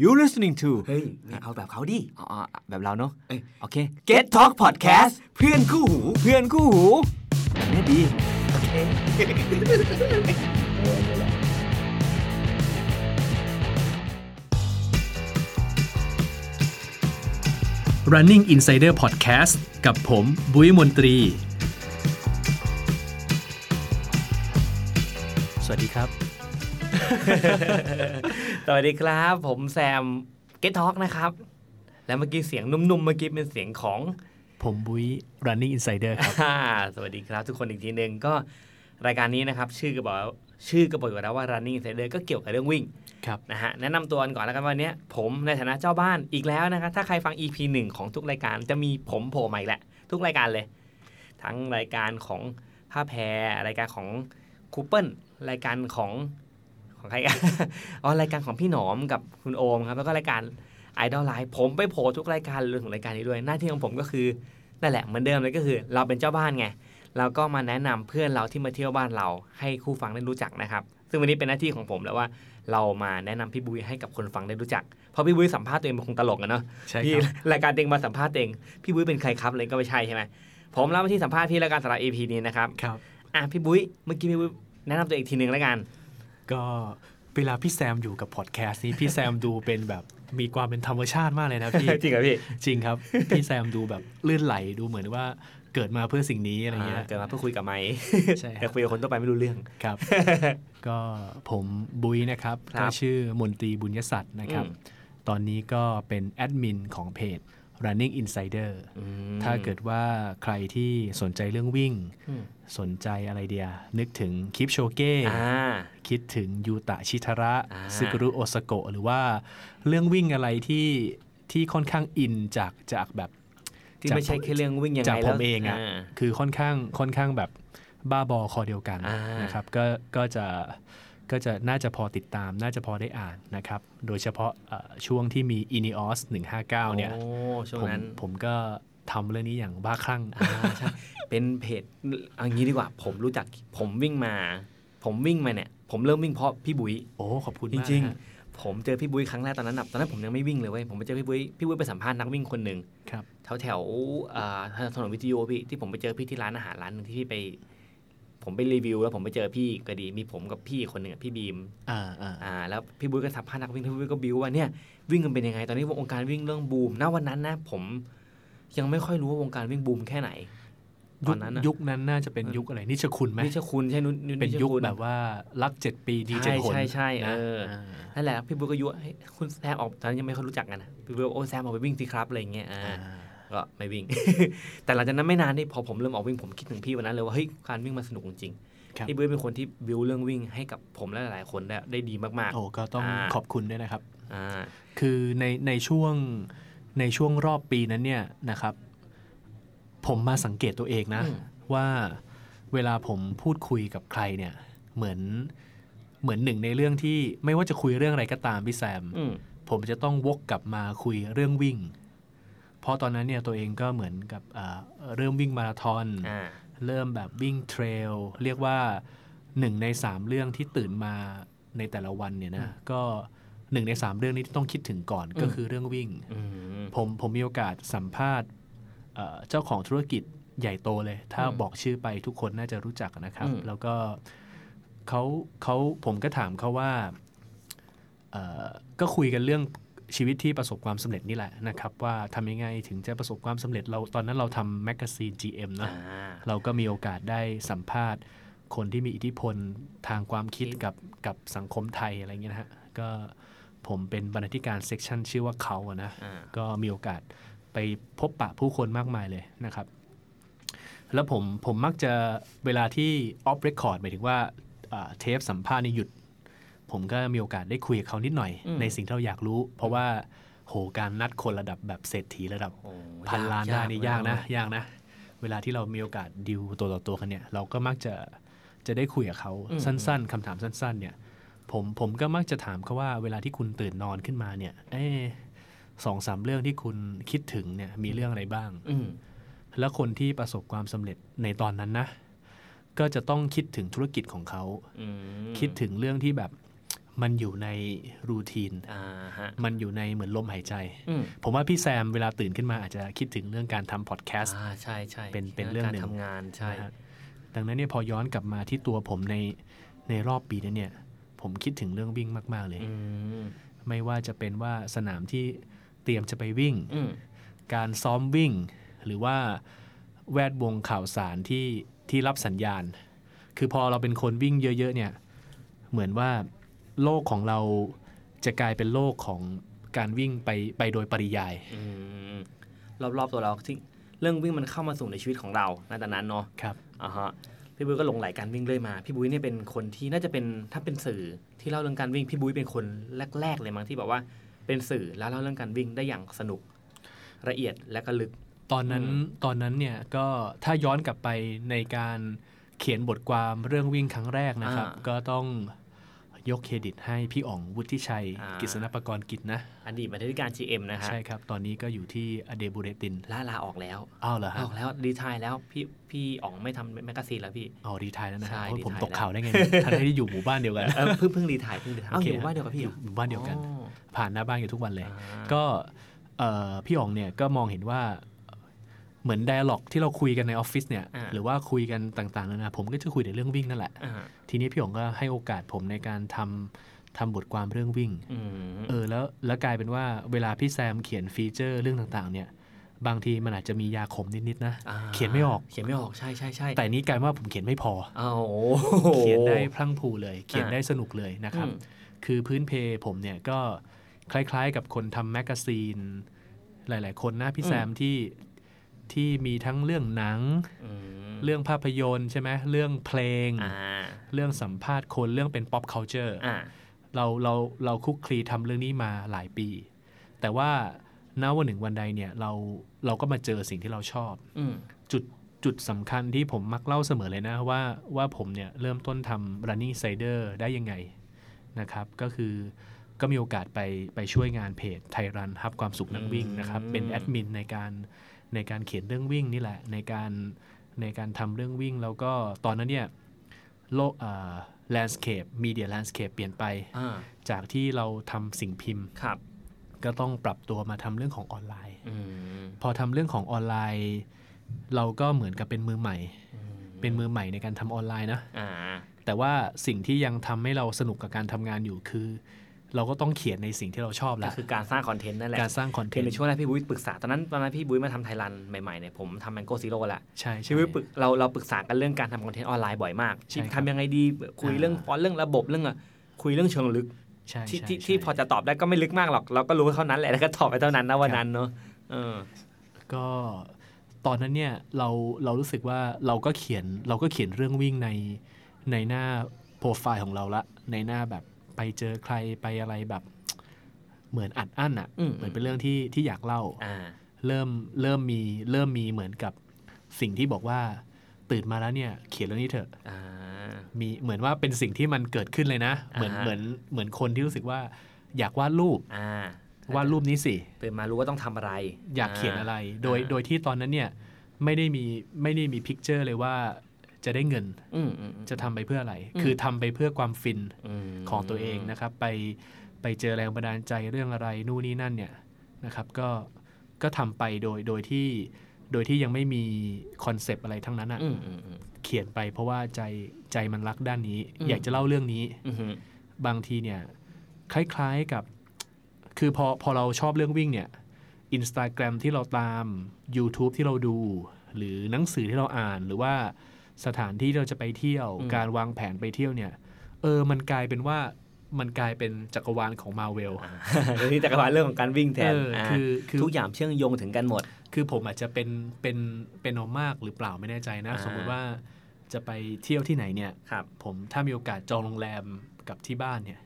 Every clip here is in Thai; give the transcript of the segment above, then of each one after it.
you listening to เฮ้ยไม่เอาแบบเขาดิอ๋อแบบเราเนาะเอ้ยโอเค Get Talk Podcast เพื่อนคู่หู เพื่อนคู่หูแบบนี้ดี Running Insider Podcast กับผมบุ้ยมนตรี สวัสดีครับ สวัสดีครับ ผมแซม Get Talk นะครับ แล้วเมื่อกี้เสียงนุ่มๆ เมื่อกี้เป็นเสียงของ ผมบุ้ย Running Insider ครับอ่าสวัสดีครับทุกคนอีกทีหนึ่งก็รายการนี้นะครับ ชื่อก็บอกชื่อก็บอกอยู่แล้วว่า running insider ก็เกี่ยวกับเรื่องวิ่งครับนะฮะแนะนำตัวกันก่อนแล้วกันวันนี้ผมในฐานะเจ้าบ้านอีกแล้วนะครับถ้าใครฟัง EP หนึ่งของทุกรายการจะมีผมโผล่มาอีกแหละ ทุกรายการเลย ทั้งรายการของผ้าแพรรายการของคูเปิลรายการของ ของใครกันอ๋อรายการของพี่หนอมกับคุณโอมครับ แล้วก็รายการ Idol Live ผมไปโผล่ทุกรายการเลยของรายการนี้ด้วย หน้าที่ของผมก็คือนั่นแหละเหมือนเดิมเลยก็คือ เราเป็นเจ้าบ้านไงเราก็มาแนะนำเพื่อนเราที่มาเที่ยวบ้านเราให้คู่ฟังได้รู้จักนะครับ ซึ่งวันนี้เป็นหน้าที่ของผมแล้วว่าเรามาแนะนำพี่บุ้ยให้กับคนฟังได้รู้จัก เพราะพี่บุ้ยสัมภาษณ์ตัวเองมันคงตลกอะเนาะใช่พี่ครับรายการเต็งมาสัมภาษณ์เองพี่บุ้ยเป็นใครครับเลยก็ไม่ใช่ใช่ไหมผมรับหน้าที่สัมภาษณ์พี่รายการสำหรับ EP นี้นะครับครับอะพี่บุ้ยเมื่อกี้พี่บุ้ยแนะนำตัวเองอีกทีหนึ่งแล้วกัน ก็เวลาพี่แซมอยู่กับพอดแคสต์นี้พี่แซมดูเป็นแบบมีความเป็นธรรมชาติมากเลยนะพี่ จริงเหรอพี่ จริงครับ พี่แซมดูแบบลื่นไหลดูเหมือนว่าเกิดมาเพื่อสิ่งนี้อะไรเงี้ยอ่าเกิดมาเพื่อคุยกับไมค์ใช่คแต่รับคุยกับคนทั่วไปไม่รู้เรื่องครับ ก็ผมบุ้ยนะครับครัก็บชื่อมนตรีบุญยศักดิ์นะครับอืมตอนนี้ก็เป็นแอดมินของเพจ Running Insider อืมถ้าเกิดว่าใครที่สนใจเรื่องวิ่งอืมสนใจอะไรเดีย นึกถึงคิปโชเก้อ่าคิดถึงยูตะชิทาระอ่าซึกุรุโอสโกะหรือว่าเรื่องวิ่งอะไรที่ที่ค่อนข้างอินจากจากแบบที่ไม่ใช่แค่เรื่องวิ่งยังไงจากผมแล้วเองอะาคือค่อนข้างค่อนข้างแบบบ้าบอคอเดียวกันอ่านนะครับก็ก็จะ ก็จะน่าจะพอติดตามน่าจะพอได้อ่านนะครับ โดยเฉพาะเอ่อช่วงที่มี Ineos 159 เนี่ยโอ้ช่วงผมนั้นผมก็ทำเรื่องนี้อย่างบ้าคลั่งอ่าใช่เป็นเพจเอางี้ดีกว่า ผมรู้จักผมวิ่งมา ผมวิ่งมาเนี่ย ผมเริ่มวิ่งเพราะพี่บุ๋ยโอ้ขอบคุณจมากริงนะฮะๆผมเจอพี่บุ้ยครั้งแรกตอนนั้นน่ะตอนนั้นผมยังไม่วิ่งเลยเว้ยผมไปเจอพี่บุ้ยพี่บุ้ยไปสัมภาษณ์นักวิ่งคนหนึ่งครับแถวแถวๆอ่าถนนวิทยุพี่ที่ผมไปเจอพี่ที่ร้านอาหารร้านหนึงที่พี่ไป ผมไปรีวิว แล้วผมไปเจอพี่ก็ดีมีผมกับพี่คนหนึ่งอะพี่บีมอ่าอ่าอ่าแล้วพี่บุ้ยก็สัมภาษณ์นักวิ่งพี่บุ้ยก็บิวว่าเนี่ยวิ่งกันเป็นยังไง ตอนนี้วงการวิ่งเรื่องบูมณวันนั้นนะ ผมยังไม่ค่อยรู้ว่าวงการวิ่งบูมแค่ไหนตยุอคนนั้นอะยุคนั้นน่าจะเป็นยุคอะไรนิชคุณไหมนิชคุณใช่นุนเป็นยุคแบบว่ารักเจ็ดปีดีเจ็ดใช่หนใช่ใช่นะเออานั่นแหละพี่บุ้ยก็ยุให้คุณแซมออกตอนนั้นยังไม่ค่อยรู้จักกันนะพี่บุ้ยบอกโอ้แซมออกไปวิ่งสิครับอะไรอย่างเงี้ยอ่าอ่า ก็ไม่วิ่ง แต่หลังจากนั้นไม่นานนี่พอผมเริ่มออกวิ่งผมคิดถึงพี่วันนั้นเลยว่าเฮ้ยการวิ่งมันสนุกจริงครับๆพี่บุ้ยเป็นคนที่บิวเรื่องวิ่งให้กับผมและหลายๆคนได้ได้ดีมากโอ้ก็ต้องอ่าขอบคุณด้วยนะครับๆอ่าคือในในช่วงในช่วงรอบปีนั้นเนี่ยนะครับ ผมมาสังเกตตัวเองนะอืมว่าเวลาผมพูดคุยกับใครเนี่ยเหมือนเหมือนหนึ่งในเรื่องที่ไม่ว่าจะคุยเรื่องอะไรก็ตามพี่แซมอืมผมจะต้องวกกลับมาคุยเรื่องวิ่ง เพราะตอนนั้นเนี่ยตัวเองก็เหมือนกับอ่าเริ่มวิ่งมาราธอนอ่าเริ่มแบบวิ่งเทรลเรียกว่าหนึ่งในสามเรื่องที่ตื่นมาในแต่ละวันเนี่ยนะก็หนึ่งในสามเรื่องนี้ที่ต้องคิดถึงก่อนก็คือเรื่องวิ่งอืมผมผมมีโอกาสสัมภาษณ์เอ่อเจ้าของธุรกิจใหญ่โตเลย ถ้าอืมบอกชื่อไปทุกคนน่าจะรู้จักนะครับอืมแล้วก็เขาเขาผมก็ถามเขาว่าเอ่อก็คุยกันเรื่อง ชีวิตที่ประสบความสำเร็จนี่แหละนะครับว่าทำยังไงถึงจะประสบความสำเร็จเราตอนนั้นเราทำ magazine GM เนอะอ่าเราก็มีโอกาสได้สัมภาษณ์ คนที่มีอิทธิพลทางความคิดกับกับสังคมไทยอะไรเงี้ยนะฮะก็ผมเป็นบรรณาธิการ section ชื่อว่าเขาอะนะอ่าก็มีโอกาสไปพบปะผู้คนมากมายเลยนะครับ แล้วผมผมมักจะเวลาที่ออฟเรคคอร์ดหมายถึงว่าอ่าเทปสัมภาษณ์นี่หยุด ผมก็มีโอกาสได้คุยกับเขานิดหน่อยอืมในสิ่งที่เราอยากรู้ เพราะว่าโหการนัดคนระดับแบบเศรษฐีระดับโอ้พันล้านได้นี่ยากนะเยากนะ เวลาที่เรามีโอกาสดิวตัวต่อตัวกันเนี่ยเราก็มักจะจะได้คุยกับเขาอืมสั้น ๆคำถามสั้น ๆ เนี่ย ผมผมก็มักจะถามเขาว่าเวลาที่คุณตื่นนอนขึ้นมาเนี่ยเอ๊ะสองสามเรื่องที่คุณคิดถึงเนี่ยมีเรื่องอะไรบ้างอืมแล้วคนที่ประสบความสำเร็จในตอนนั้นนะ ก็จะต้องคิดถึงธุรกิจของเขาอืมคิดถึงเรื่องที่แบบ มันอยู่ในรูทีนอ่าฮะมันอยู่ในเหมือนลมหายใจอืมผมว่าพี่แซมเวลาตื่นขึ้นมาอาจจะคิดถึงเรื่องการทำพอดแคสต์อ่าใช่ใช่เป็นเป็นเรื่องการหนึ่งทำงานใช่นะฮะดังนั้นเนี่ยพอย้อนกลับมาที่ตัวผมในในรอบปีนั้นเนี่ย ผมคิดถึงเรื่องวิ่งมาก ๆ เลยอืมไม่ว่าจะเป็นว่าสนามที่เตรียมจะไปวิ่งอืมการซ้อมวิ่ง หรือว่าแวดวงข่าวสารที่ที่รับสัญญาณ คือพอเราเป็นคนวิ่งเยอะ ๆ เนี่ย เหมือนว่า โลกของเราจะกลายเป็นโลกของการวิ่งไปไปโดยปริยายอืมรอบๆตัวเราที่เรื่องวิ่งมันเข้ามาสู่ในชีวิตของเราในตอนนั้นเนาะครับอ่าฮะพี่บุ้ยก็หลงไหลการวิ่งเรื่อยมา พี่บุ้ยเนี่ยเป็นคนที่น่าจะเป็นถ้าเป็นสื่อที่เล่าเรื่องการวิ่ง พี่บุ้ยเป็นคนแรก ๆ เลยมั้งที่แบบว่าเป็นสื่อแล้วเล่าเรื่องการวิ่งได้อย่างสนุกละเอียดและก็ลึก ตอนนั้นอืมตอนนั้นเนี่ยก็ถ้าย้อนกลับไปในการเขียนบทความเรื่องวิ่งครั้งแรกนะครับอ่าก็ต้อง ยกเครดิตให้พี่อ๋องวุฒิชัยอ่ากิษณปกรณ์กิจนะ อดีตบรรณาธิการ GM นะฮะ ใช่ครับ ตอนนี้ก็อยู่ที่อเดบูเรตินล่าลาออกแล้ว อ้าวเหรออฮะอ๋อ retire แล้วพี่พี่อ๋องไม่ทำ magazine แล้วพี่ อ๋อดีทายแล้วนะใช่ฮะโอ้ยผม retire แล้วตกข่าวได้ไงเนี่ยทั้งที่อยู่หมู่บ้านเดียวกันเออเพิ่งเพิ่ง retire เพิ่ง retire โอเอาเคอยู่บ้านเดียวกับพี่เหรอหมู่บ้านเดียวกันอ๋อผ่านหน้าบ้านอยู่ทุกวันเลยอ่าก็เอ่อพี่อ๋องเนี่ยก็มองเห็นว่า เหมือน d ด a l ล็อกที่เราคุยกันในออฟฟิศเนี่ยอ่าหรือว่าคุยกันต่างๆนานาผมก็จะคุยแต่เรื่องวิ่งนั่นแหละอ่าทีนี้พี่อ๋องก็ให้โอกาสผมในการทำทำบทความเรื่องวิ่งอืมเออแล้วแล้วกลายเป็นว่าเวลาพี่แซมเขียน feature เรื่องต่างๆ เนี่ย บางทีมันอาจจะมียาขมนิดๆนะอ่าเขียนไม่ออกเขียนไม่ออกใช่ใช่ใช่แต่นี้กลายว่าผมเขียนไม่พออ้าวโอ้เขียนได้พรั่งพรูเลย เขียนอ่าได้สนุกเลยนะครับอืมคือพื้นเพผมเนี่ยก็คล้ายๆกับคนทำ magazine หลาย ๆ คนนะพี่แซมที่ ที่มีทั้งเรื่องหนังอืมเรื่องภาพยนตร์ใช่ไหมเรื่องเพลงอ่าเรื่องสัมภาษณ์คนเรื่องเป็น pop culture อ่าเราเราเราคุกคลีทำเรื่องนี้มาหลายปี แต่ว่าณวันหนึ่งวันใดเนี่ยเราเราก็มาเจอสิ่งที่เราชอบอืมจุดจุดสำคัญที่ผมมักเล่าเสมอเลยนะว่าว่าผมเนี่ยเริ่มต้นทำ running cider ได้ยังไงนะครับ ก็คือก็มีโอกาสไปไปช่วยงานเพจไทยรันฮับความสุขนักวิ่งนะครับ เป็นแอดมินในการ ในการเขียนเรื่องวิ่งนี่แหละ ในการในการทำเรื่องวิ่ง แล้วก็ตอนนั้นเนี่ยโลกอ่า landscape media landscape เปลี่ยนไปอ่าจากที่เราทำสิ่งพิมพ์ครับก็ต้องปรับตัวมาทำเรื่องของออนไลน์อืมพอทำเรื่องของออนไลน์ เราก็เหมือนกับเป็นมือใหม่ เป็นมือใหม่ในการทำออนไลน์นะอ่าแต่ว่าสิ่งที่ยังทำให้เราสนุกกับการทำงานอยู่คือ เราก็ต้องเขียนในสิ่งที่เราชอบก็แล้วคือการสร้าง content นั่นแหละ การสร้าง content คือในช่วงแรกพี่บุ้ยปรึกษาตอนนั้นตอนนั้นพี่บุ้ยมาทำ Thai Run ใหม่ๆเนี่ยผมทำ Mango Zero ละใช่พี่ใช่บุ้ยปรึกเราเราปรึกษากันเรื่องการทำ content ออนไลน์บ่อยมากใช่ครับทำยังไงดีคุยเรื่องอ่าฟอนต์เรื่องระบบเรื่องอะคุยเรื่องเชิงลึกใช่ที่ใช่ที่ใช่ที่พอจะตอบได้ก็ไม่ลึกมากหรอก เราก็รู้เท่านั้นแหละแล้วก็ตอบไปเท่านั้นนะวันนั้นเนาะเออก็ตอนนั้นเนี่ยเราเรารู้สึกว่าเราก็เขียนเราก็เขียนเรื่องวิ่งในในหน้าโปรไฟล์ของเราละในหน้าแบบ ไปเจอใครไปอะไรแบบเหมือนอัดอั้นอะ่ะอืมเหมือนเป็นเรื่องที่ที่อยากเล่าอ่าเริ่มเริ่มมีเริ่มมีเหมือนกับสิ่งที่บอกว่าตื่นมาแล้วเนี่ย เขียนเรื่องนี้เถอะอ่ามีเหมือนว่าเป็นสิ่งที่มันเกิดขึ้นเลยนะ เหมือนอ่าฮะเหมือนเหมือนคนที่รู้สึกว่า อยากวาดรูปอ่าวาดรูปนี้สิตื่นมารู้ว่าต้องทำอะไร อยากเขียนอะไร โดยอ่าโดยที่ตอนนั้นเนี่ยไม่ได้มีไม่ได้มีพิกเจอร์เลยว่า จะได้เงินอืมอืมอืมจะทำไปเพื่ออะไรอืมคือทำไปเพื่อความฟินมของตัวเองนะครับ ไปไปเจอแรงบันดาลใจเรื่องอะไรนู่นนี่นั่นเนี่ยนะครับ ก็ก็ทำไปโดยโดยที่โดยที่ยังไม่มี concept อะไรทั้งนั้นอะอืมอืมอืมเขียนไปเพราะว่าใจใจมันรักด้านนี้อืมอยากจะเล่าเรื่องนี้อืมอืมบางทีเนี่ย คล้ายๆกับ คือพอพอเราชอบเรื่องวิ่งเนี่ย Instagram ที่เราตาม YouTube ที่เราดู หรือหนังสือที่เราอ่านหรือว่า สถานที่ที่เราจะไปเที่ยว การวางแผนไปเที่ยวเนี่ย เออมันกลายเป็นว่ามันกลายเป็นจักรวาลของมาเวลอ่าเรื่องนี้แต่กว่าเรื่องของการวิ่งแทนเอออาคือคือทุกอย่างเชื่อมโยงถึงกันหมด คือผมอาจจะเป็นเป็นเป็นเอามากหรือเปล่าไม่แน่ใจนะอ่าสมมติว่าจะไปเที่ยวที่ไหนเนี่ยครับผมถ้ามีโอกาสจองโรงแรมกับที่บ้านเนี่ย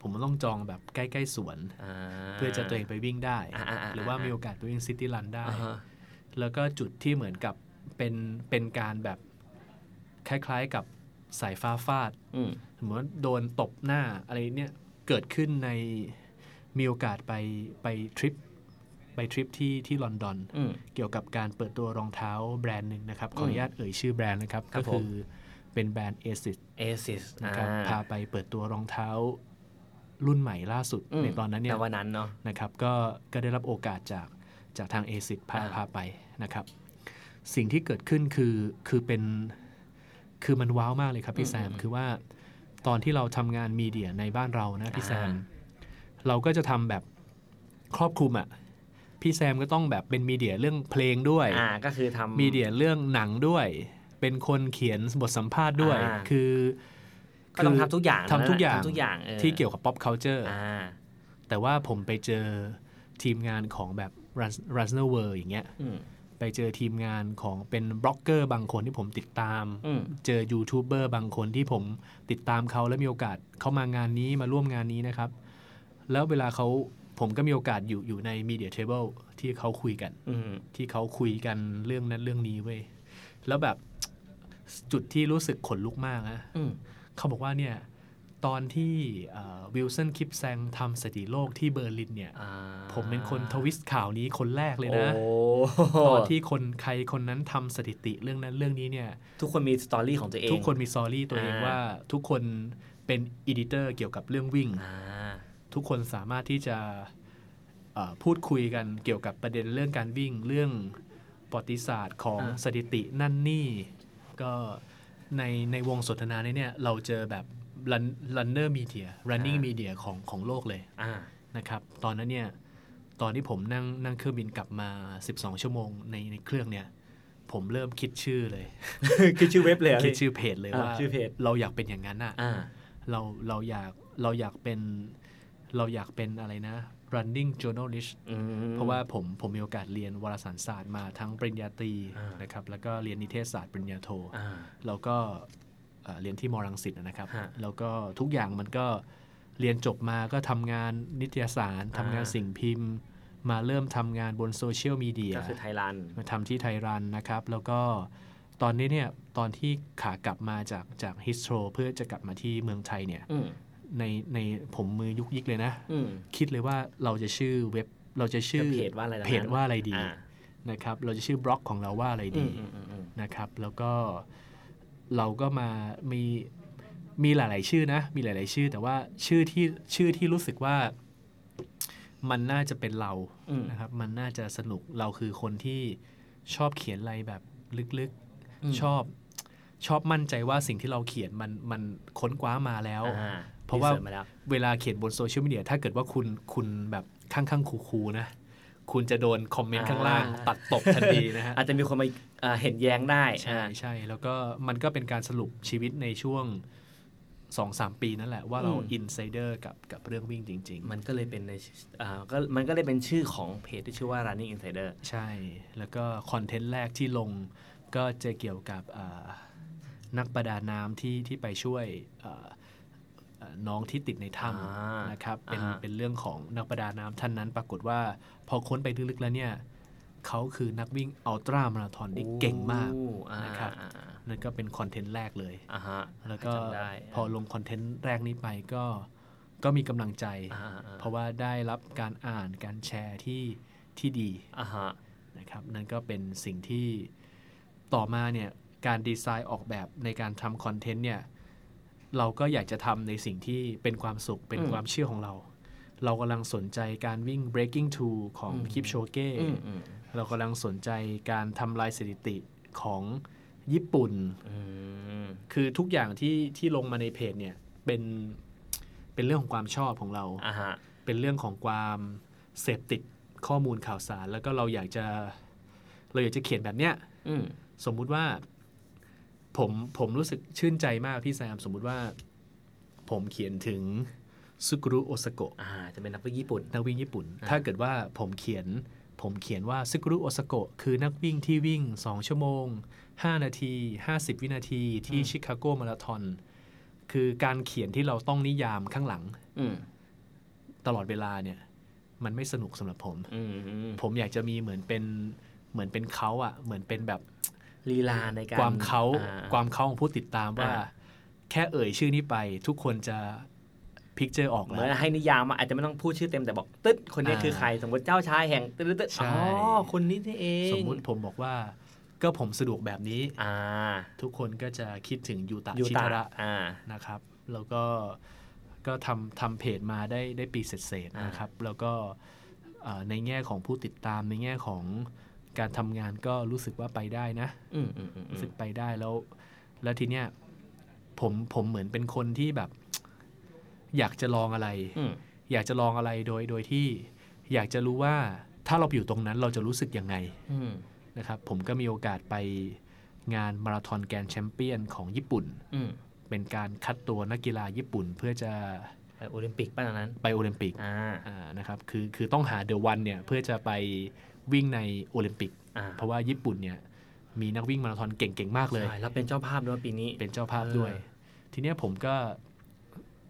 ผมต้องจองแบบใกล้ๆสวนาเพื่อจะตัวเองไปวิ่งได้อ่าๆๆหรือว่ามีโอกาสไปวิ่งซิตี้รันได้อ่าฮะแล้วก็จุดที่เหมือนกับเป็นเป็นการแบบ คล้าย ๆ กับสายฟ้าฟาดอืมเหมือนโดนตบหน้าอะไรเนี่ยเกิดขึ้นในมีโอกาสไปไปทริปไปทริปที่ที่ลอนดอนอืมเกี่ยวกับการเปิดตัวรองเท้าแบรนด์หนึ่งนะครับ ขออนุญาตเอ่ยชื่อแบรนด์นะครับครัก็บผมคือเป็นแบรนด์ ASIS เอซิสนะครับพาไปเปิดตัวรองเท้ารุ่นใหม่ล่าสุดอืมในตอนนั้นเนี่ยแต่วันนั้นเนาะนะครับก็ก็ได้รับโอกาสจากจากทาง ASICS พาอ่าพาไปนะครับ สิ่งที่เกิดขึ้นคือคือเป็น คือมันว้าวมากเลยครับพี่แซมคือว่าตอนที่เราทำงานมีเดียในบ้านเรานะพี่แซม เราก็จะทำแบบครอบคลุมอะ่ะพี่แซมก็ต้องแบบเป็นมีเดียเรื่องเพลงด้วยอ่าก็คือทำมีเดียเรื่องหนังด้วย เป็นคนเขียนบทสัมภาษณ์ด้วยอ่าคือก็ต้องคืทำทุกอย่างทำทุกอย่างทำทุกอย่างออที่เกี่ยวกับ pop culture อ่าแต่ว่าผมไปเจอทีมงานของแบบ Runner World อย่างเงี้ยอืม ไปเจอทีมงานของเป็นบล็อกเกอร์บางคนที่ผมติดตามอืมเจอยูทูบเบอร์บางคนที่ผมติดตามเขาแล้วมีโอกาสเขามางานนี้มาร่วมงานนี้นะครับ แล้วเวลาเขาผมก็มีโอกาสอยู่อยู่ใน Media Table ที่เขาคุยกันอืมที่เขาคุยกันเรื่องนั้นเรื่องนี้เว้ยแล้วแบบจุดที่รู้สึกขนลุกมากนะอืมเขาบอกว่าเนี่ย ตอนที่ Wilson Kipsang ทำสถิติโลกที่เบอร์ลินเนี่ยอ่าผมเป็นคนทวิสต์ข่าวนี้คนแรกเลยนะโอ้ตอนที่คนใครคนนั้นทำสถิติเรื่องนั้นเรื่องนี้เนี่ย ทุกคนมี story ของตัวเอง ทุกคนมี story ตัวเองอ่าว่าทุกคนเป็น editor เกี่ยวกับเรื่องวิ่งอ่าทุกคนสามารถที่จะเอ่อพูดคุยกันเกี่ยวกับประเด็นเรื่องการวิ่งเรื่องประวัติศาสตร์ของอ่าสถิตินั่นนี่ ก็ในในวงสนทนานี้เนี่ยเราเจอแบบ run- runner media running media ของของโลกเลยอ่านะครับ ตอนนั้นเนี่ย ตอนที่ผมนั่งนั่งเครื่องบินกลับมา 12 ชั่วโมงในในเครื่องเนี่ย ผมเริ่มคิดชื่อเลยคือชื่อเว็บเลยเหรอคิดชื่อเพจเลยอ่าว่าชื่อเพจเราอยากเป็นอย่างนั้นอะอ่าเราเราอยากเราอยากเป็นเราอยากเป็นอะไรนะ running journalist อืมเพราะว่าผมผมมีโอกาสเรียนวารสารศาสตร์มาทั้งปริญญาตรีอ่านนะครับแล้วก็เรียนนิเทศศาสตร์ปริญญาโทอ่าแล้วก็ เอ่อเรียนที่มอรังสิตนะครับฮะแล้วก็ทุกอย่างมันก็เรียนจบมาก็ทำงานนิตยสารทำงานอ่าสิ่งพิมพ์ มาเริ่มทำงานบนโซเชียลมีเดียก็คือไทยรันมาทำที่ไทยรันนะครับ แล้วก็ตอนนี้เนี่ยตอนที่ขากลับมาจากจากฮิสโตรเพื่อจะกลับมาที่เมืองไทยเนี่ยอืมในในผมมือยุกยิกเลยนะอืมคิดเลยว่าเราจะชื่อเว็บเราจะชื่อเพจว่าอะไรนะเพจว่าอะไรดีอ่านะครับ เราจะชื่อบล็อกของเราว่าอะไรอืดีมอืมอืมอืมนะครับ แล้วก็ เราก็มามีมีหลาย ๆ ชื่อนะ มีหลาย ๆ ชื่อ แต่ว่าชื่อที่ชื่อที่รู้สึกว่ามันน่าจะเป็นเราอืมนะครับ มันน่าจะสนุกเราคือคนที่ชอบเขียนอะไรแบบลึกอืมๆชอบชอบมั่นใจว่าสิ่งที่เราเขียนมันมันค้นคว้ามาแล้วอ่าเพราะว่า research มาแล้วเวลาเขียนบนโซเชียลมีเดียถ้าเกิดว่าคุณคุณแบบข้างๆคูลๆนะ คุณจะโดน comment ข้างล่างอ่าตัดตกทันทีนะฮะอาจจะมีคนมาอ่า เห็นแย้งได้ ใช่อ่าใช่แล้วก็มันก็เป็นการสรุปชีวิตในช่วงสองสามปีนั่นแหละว่าเราอืม insider กับกับเรื่องวิ่งจริงมันก็เลยเป็นในอ่าก็มันก็เลยเป็นชื่อของเพจที่ชื่อว่า running insider ๆใช่ แล้วก็ content แรกที่ลงก็จะเกี่ยวกับอ่านักประดาน้ำที่ที่ไปช่วยอ่าอ่าน้องที่ติดในถ้อ่าำนะครับเป็นอ่าฮะเป็นเรื่องของนักประดาน้ำท่านนั้นปรากฏว่าพอค้นไปลึกๆแล้วเนี่ย เขาคือนักวิ่งอัลตร้ามาราธอนที่เก่งมากโอ้อ่านะครับอ่าอ่านั่นก็เป็นคอนเทนต์แรกเลยอ่าฮะแล้วก็จำได้พอลงคอนเทนต์แรกนี้ไปก็ก็มีกำลังใจอ่าอ่าเพราะว่าได้รับการอ่านการแชร์ที่ที่ดีอ่าฮะนะครับนั่นก็เป็นสิ่งที่ต่อมาเนี่ยการดีไซน์ออกแบบในการทำคอนเทนต์เนี่ยเราก็อยากจะทำในสิ่งที่เป็นความสุขเป็นความเชื่อของเรา เรากำลังสนใจการวิ่ง breaking two ของคิปโชเก้อืมอืมเรากำลังสนใจการทำลายสถิติของญี่ปุ่นอืมคือทุกอย่างที่ที่ลงมาในเพจเนี่ยเป็นเป็นเรื่องของความชอบของเราอ่าฮะเป็นเรื่องของความเสพติดข้อมูลข่าวสาร แล้วก็เราอยากจะเราอยากจะเขียนแบบเนี้ยอืมสมมุติว่า ผมผมรู้สึกชื่นใจมากพี่แซมสมมุติว่า ผมเขียนถึง ซุกุรุโอซาโกะอ่าจะเป็นนักวิ่งญี่ปุ่น นักวิ่งญี่ปุ่นอ่าถ้าเกิดว่าผมเขียน ผมเขียนว่าซึกุรุโอซาโกะคือนักวิ่งที่วิ่ง 2 ชั่วโมง 5 นาที 50 วินาทีที่ชิคาโกมาราธอน คือการเขียนที่เราต้องนิยามข้างหลังอืมตลอดเวลาเนี่ย มันไม่สนุกสำหรับผมอืมอืมผมอยากจะมีเหมือนเป็นเหมือนเป็นเขาอะเหมือนเป็นแบบลีลาในการความเขาอ่ความเขาของผู้ติดตามว่าอ่า แค่เอ่ยชื่อนี้ไป ทุกคนจะ picture ออกเหแล้มือนวให้นิยามมาอาจจะไม่ต้องพูดชื่อเต็มแต่บอกตึ๊ดคนนี้อ่าคือใคร สมมติเจ้าชายแห่งตึ๊ดตึ๊ดตึ๊ดใช่อ๋อคนนี้นี่เองสมมุติผมบอกว่า ก็ผมสะดวกแบบนี้อ่าทุกคนก็จะคิดถึงยูตะยูชิตะทาระอ่านะครับ แล้วก็ก็ทำทำเพจมาได้ได้ปีเศษๆนะครับ แล้วก็เอ่อในแง่ของผู้ติดตามในแง่ของการทำงานก็รู้สึกว่าไปได้นะอืมอืมอืมอืรู้สึมกไปได้แล้ว แล้วทีเนี้ยผมผมเหมือนเป็นคนที่แบบ อยากจะลองอะไรอืมอยากจะลองอะไรโดยโดยที่อยากจะรู้ว่าถ้าเราไปอยู่ตรงนั้นเราจะรู้สึกยังไงอืมนะครับผมก็มีโอกาสไปงานมาราธอน Grand Champion ของญี่ปุ่นอืมเป็นการคัดตัวนักกีฬาญี่ปุ่นเพื่อจะไปโอลิมปิกป่ะตอนนั้นไปโอลิมปิกอ่าอ่านะครับคือคือต้องหา the one เนี่ยเพื่อจะไปวิ่งในโอลิมปิกอ่าเพราะว่าญี่ปุ่นเนี่ยมีนักวิ่งมาราธอนเก่งๆ มากเลยใช่แล้วเป็นเจ้าภาพด้วยปีนี้เป็นเจ้าภาพเออด้วย ทีเนี้ยผมก็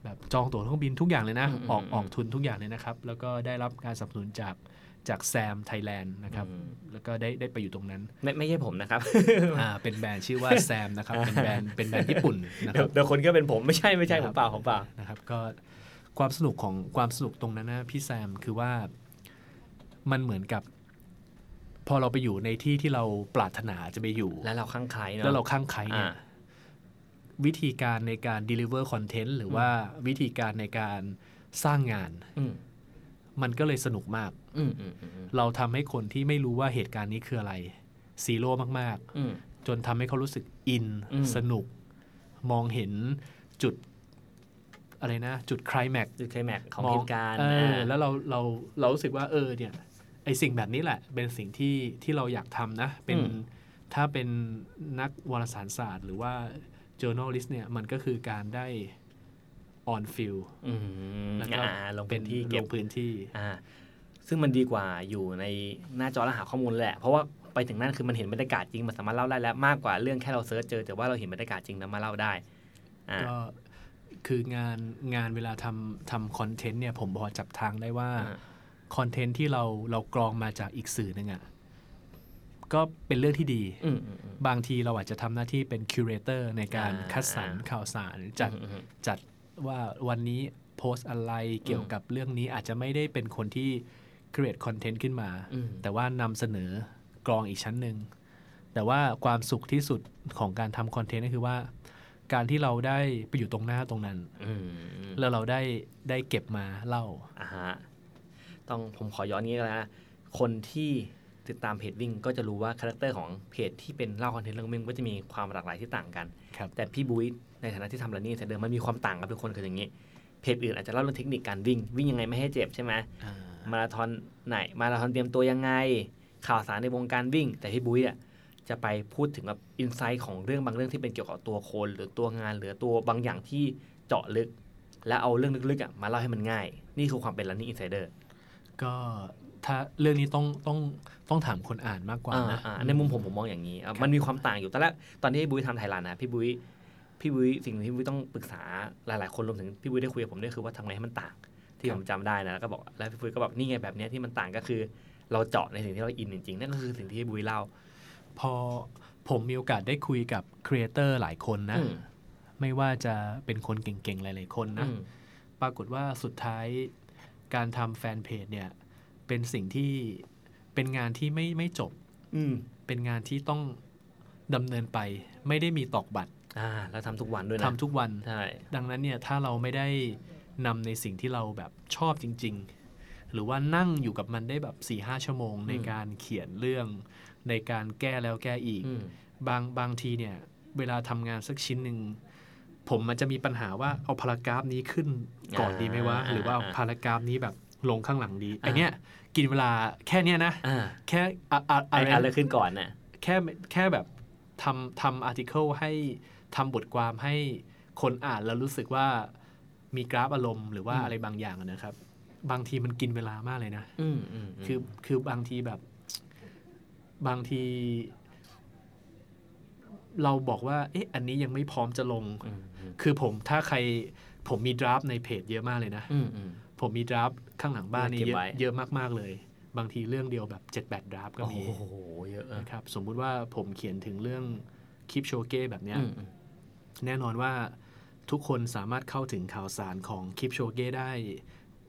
แบบจองตั๋วเครื่องบินทุกอย่างเลยนะอืมออกอืมออกทุนทุกอย่างเลยนะครับ แล้วก็ได้รับการสนับสนุนจากจากแซมไทยแลนด์นะครับอืมแล้วก็ได้ได้ไปอยู่ตรงนั้น ไม่ไม่ใช่ผมนะครับ อ่า เป็นแบรนด์ชื่อว่าแซมนะครับ เป็นแบรนด์เป็นแบรนด์ญี่ปุ่นนะคเดี๋ยรัวบเดี๋ยวคนก็เป็นผมไม่ใช่ไม่ใช่คผรับมเปล่าผมเปล่านะครับ ก็ความสนุกของความสนุกตรงนั้นนะพี่แซมคือว่ามันเหมือนกับ พอเราไปอยู่ในที่ที่เราปรารถนาจะไปอยู่ แล้วเราข้างใครเนาะแล้วเราข้างใครเนี่ยอ่า วิธีการในการ deliver content หรือว่าวิธีการในการสร้างงานอืมมันก็เลยสนุกมากอืมอืมอืมอืมเราทำให้คนที่ไม่รู้ว่าเหตุการณ์นี้คืออะไร ซีโร่มากอืมๆจนทำให้เขารู้สึกอินอืมสนุก มองเห็นจุดอะไรนะ จุดคลายแม็กจุดไคลแม็กซ์ของมเหตุการณ์เอออ่าแล้วเราเราเรารู้สึกว่าเออเนี่ยไอสิ่งแบบนี้แหละ เป็นสิ่งที่ที่เราอยากทำนะ เป็นถ้าเป็นนักวารสารศาสตร์ หรือว่า journalist เนี่ยมันก็คือการได้ on field อืมแล้วก็อ่าลงเป็พื้นนที่ลเก็บงพื้นที่อ่าซึ่งมันดีกว่าอยู่ในหน้าจอแล้วหาข้อมูลแหละ เพราะว่าไปถึงนั่นคือมันเห็นบรรยากาศจริงมันสามารถเล่าได้แล้วมากกว่าเรื่องแค่เราเซิร์ชเจอแต่ว่าเราเห็นบรรยากาศจริงแล้วมาเล่าได้อ่าก็คืองานงานเวลาทำทำคอนเทนต์เนี่ยผมพอจับทางได้ว่าอ่าคอนเทนต์ที่เราเรากรองมาจากอีกสื่อหนึ่งอะ่ะ ก็เป็นเรื่องที่ดีอืมอืมอืมบางทีเราอาจจะทำหน้าที่เป็น curator ในการอ่าคัดสรรข่าวสารจัดอืมอืมจัดว่าวันนี้โพสต์อะไรเกี่ยวกับเรื่องนี้อาจจะไม่ได้เป็นคนที่ create content ขึ้นมาอืมแต่ว่านำเสนอกรองอีกชั้นหนึ่ง แต่ว่าความสุขที่สุดของการทำคอนเทนต์ก็คือว่า การที่เราได้ไปอยู่ตรงหน้าตรงนั้นอืมแล้วเราได้ได้เก็บมาเล่าอ่าฮะต้องผมขอย้อนนี้ก็แล้วนะ คนที่ ติดตามเพจวิ่งก็จะรู้ว่า character ของเพจที่เป็นเล่าคอนเทนต์เรื่องวิ่งก็จะมีความหลากหลายที่ต่างกันครับแต่พี่บุ้ยในฐานะที่ทำ running insider มันมีความต่างกับทุกคนคืออย่างนี้ เพจอื่นอาจจะเล่าเรื่องเทคนิคการวิ่ง วิ่งยังไงไม่ให้เจ็บใช่ไหมอ่ามาราธอนไหน มาราธอนเตรียมตัวยังไง ข่าวสารในวงการวิ่ง แต่พี่บุ้ยอะจะไปพูดถึงแบบ insight ของเรื่องบางเรื่องที่เป็นเกี่ยวกับตัวคน หรือตัวงานหรือตัวบางอย่างที่เจาะลึก และเอาเรื่องลึกๆอะมาเล่าให้มันง่าย นี่คือความเป็น running insider ก็ ถ้าเรื่องนี้ต้องต้องต้องถามคนอ่านมากกว่านะอ่าๆในมุมผมผมมองอย่างนี้อะมันมีความต่างอยู่ตอนแรกตอนที่พี่บุ้ยทำไทยแลนด์นะพี่บุ้ยพี่บุ้ยสิ่งหนึ่งที่พี่บุ้ยต้องปรึกษาหลาย ๆ คนรวมถึงพี่บุ้ยได้คุยกับผมด้วยคือว่าทำไงให้มันต่าง ที่ผมจำได้นะแล้วก็บอกแล้วพี่บุ้ยก็บอกนี่ไงแบบเนี้ยที่มันต่างก็คือ เราเจาะในสิ่งที่เราอินจริงๆนั่นก็คือสิ่งที่พี่บุ้ยเล่า พอผมมีโอกาสได้คุยกับครีเอเตอร์หลายคนนะอืมไม่ว่าจะเป็นคนเก่งๆหลายๆคนนะอืมปรากฏว่าสุดท้ายการทำแฟนเพจเนี่ย เป็นสิ่งที่เป็นงานที่ไม่ไม่จบ อืมเป็นงานที่ต้องดำเนินไป ไม่ได้มีตอกบัตรอ่าแล้วทำทุกวันด้วยนะทำทุกวันใช่ดังนั้นเนี่ยถ้าเราไม่ได้นำในสิ่งที่เราแบบชอบจริง ๆ หรือว่านั่งอยู่กับมันได้แบบ4ี่ห้าชั่วโมง ในการเขียนเรื่อง ในการแก้แล้วแก้อีกอืมบางบางทีเนี่ย เวลาทำงานสักชิ้นหนึ่งผมมันจะมีปัญหาว่าเอาพารากราฟนี้ขึ้นก่อนดีไหมวะหรือว่าเอาพารากราฟนี้แบบ ลงข้างหลังดีไอเนี้ยกินเวลาแค่เนี้ยนะอ่าแค่อะอะอะอะไรไรอะไรขึ้นก่อนน่ะแค่แค่แบบทำทำอาร์ติเคิลให้ทำบทความให้คนอ่านแล้วรู้สึกว่ามีกราฟอารมณ์หรือว่าอืมอะไรบางอย่างอะนะครับ บางทีมันกินเวลามากเลยนะอืมอืมมคือคือบางทีแบบ บางที เราบอกว่า เอ๊ะ อันนี้ยังไม่พร้อมจะลงอืมอืมคือผมถ้าใครผมมี draft ในเพจเยอะมากเลยนะอืมอืม ผมมี draft ข้างหลังบ้านนี่เก็บเยอะไว้เยอะมากๆเลย บางทีเรื่องเดียวแบบเจ็ดแปด draft ก็โอ้มีโหเยอะอะนะครับสมมุติว่าผมเขียนถึงเรื่องคิปโชเก้แบบเนี้ยอืมอืมแน่นอนว่าทุกคนสามารถเข้าถึงข่าวสารของคลิปโชเก้ได้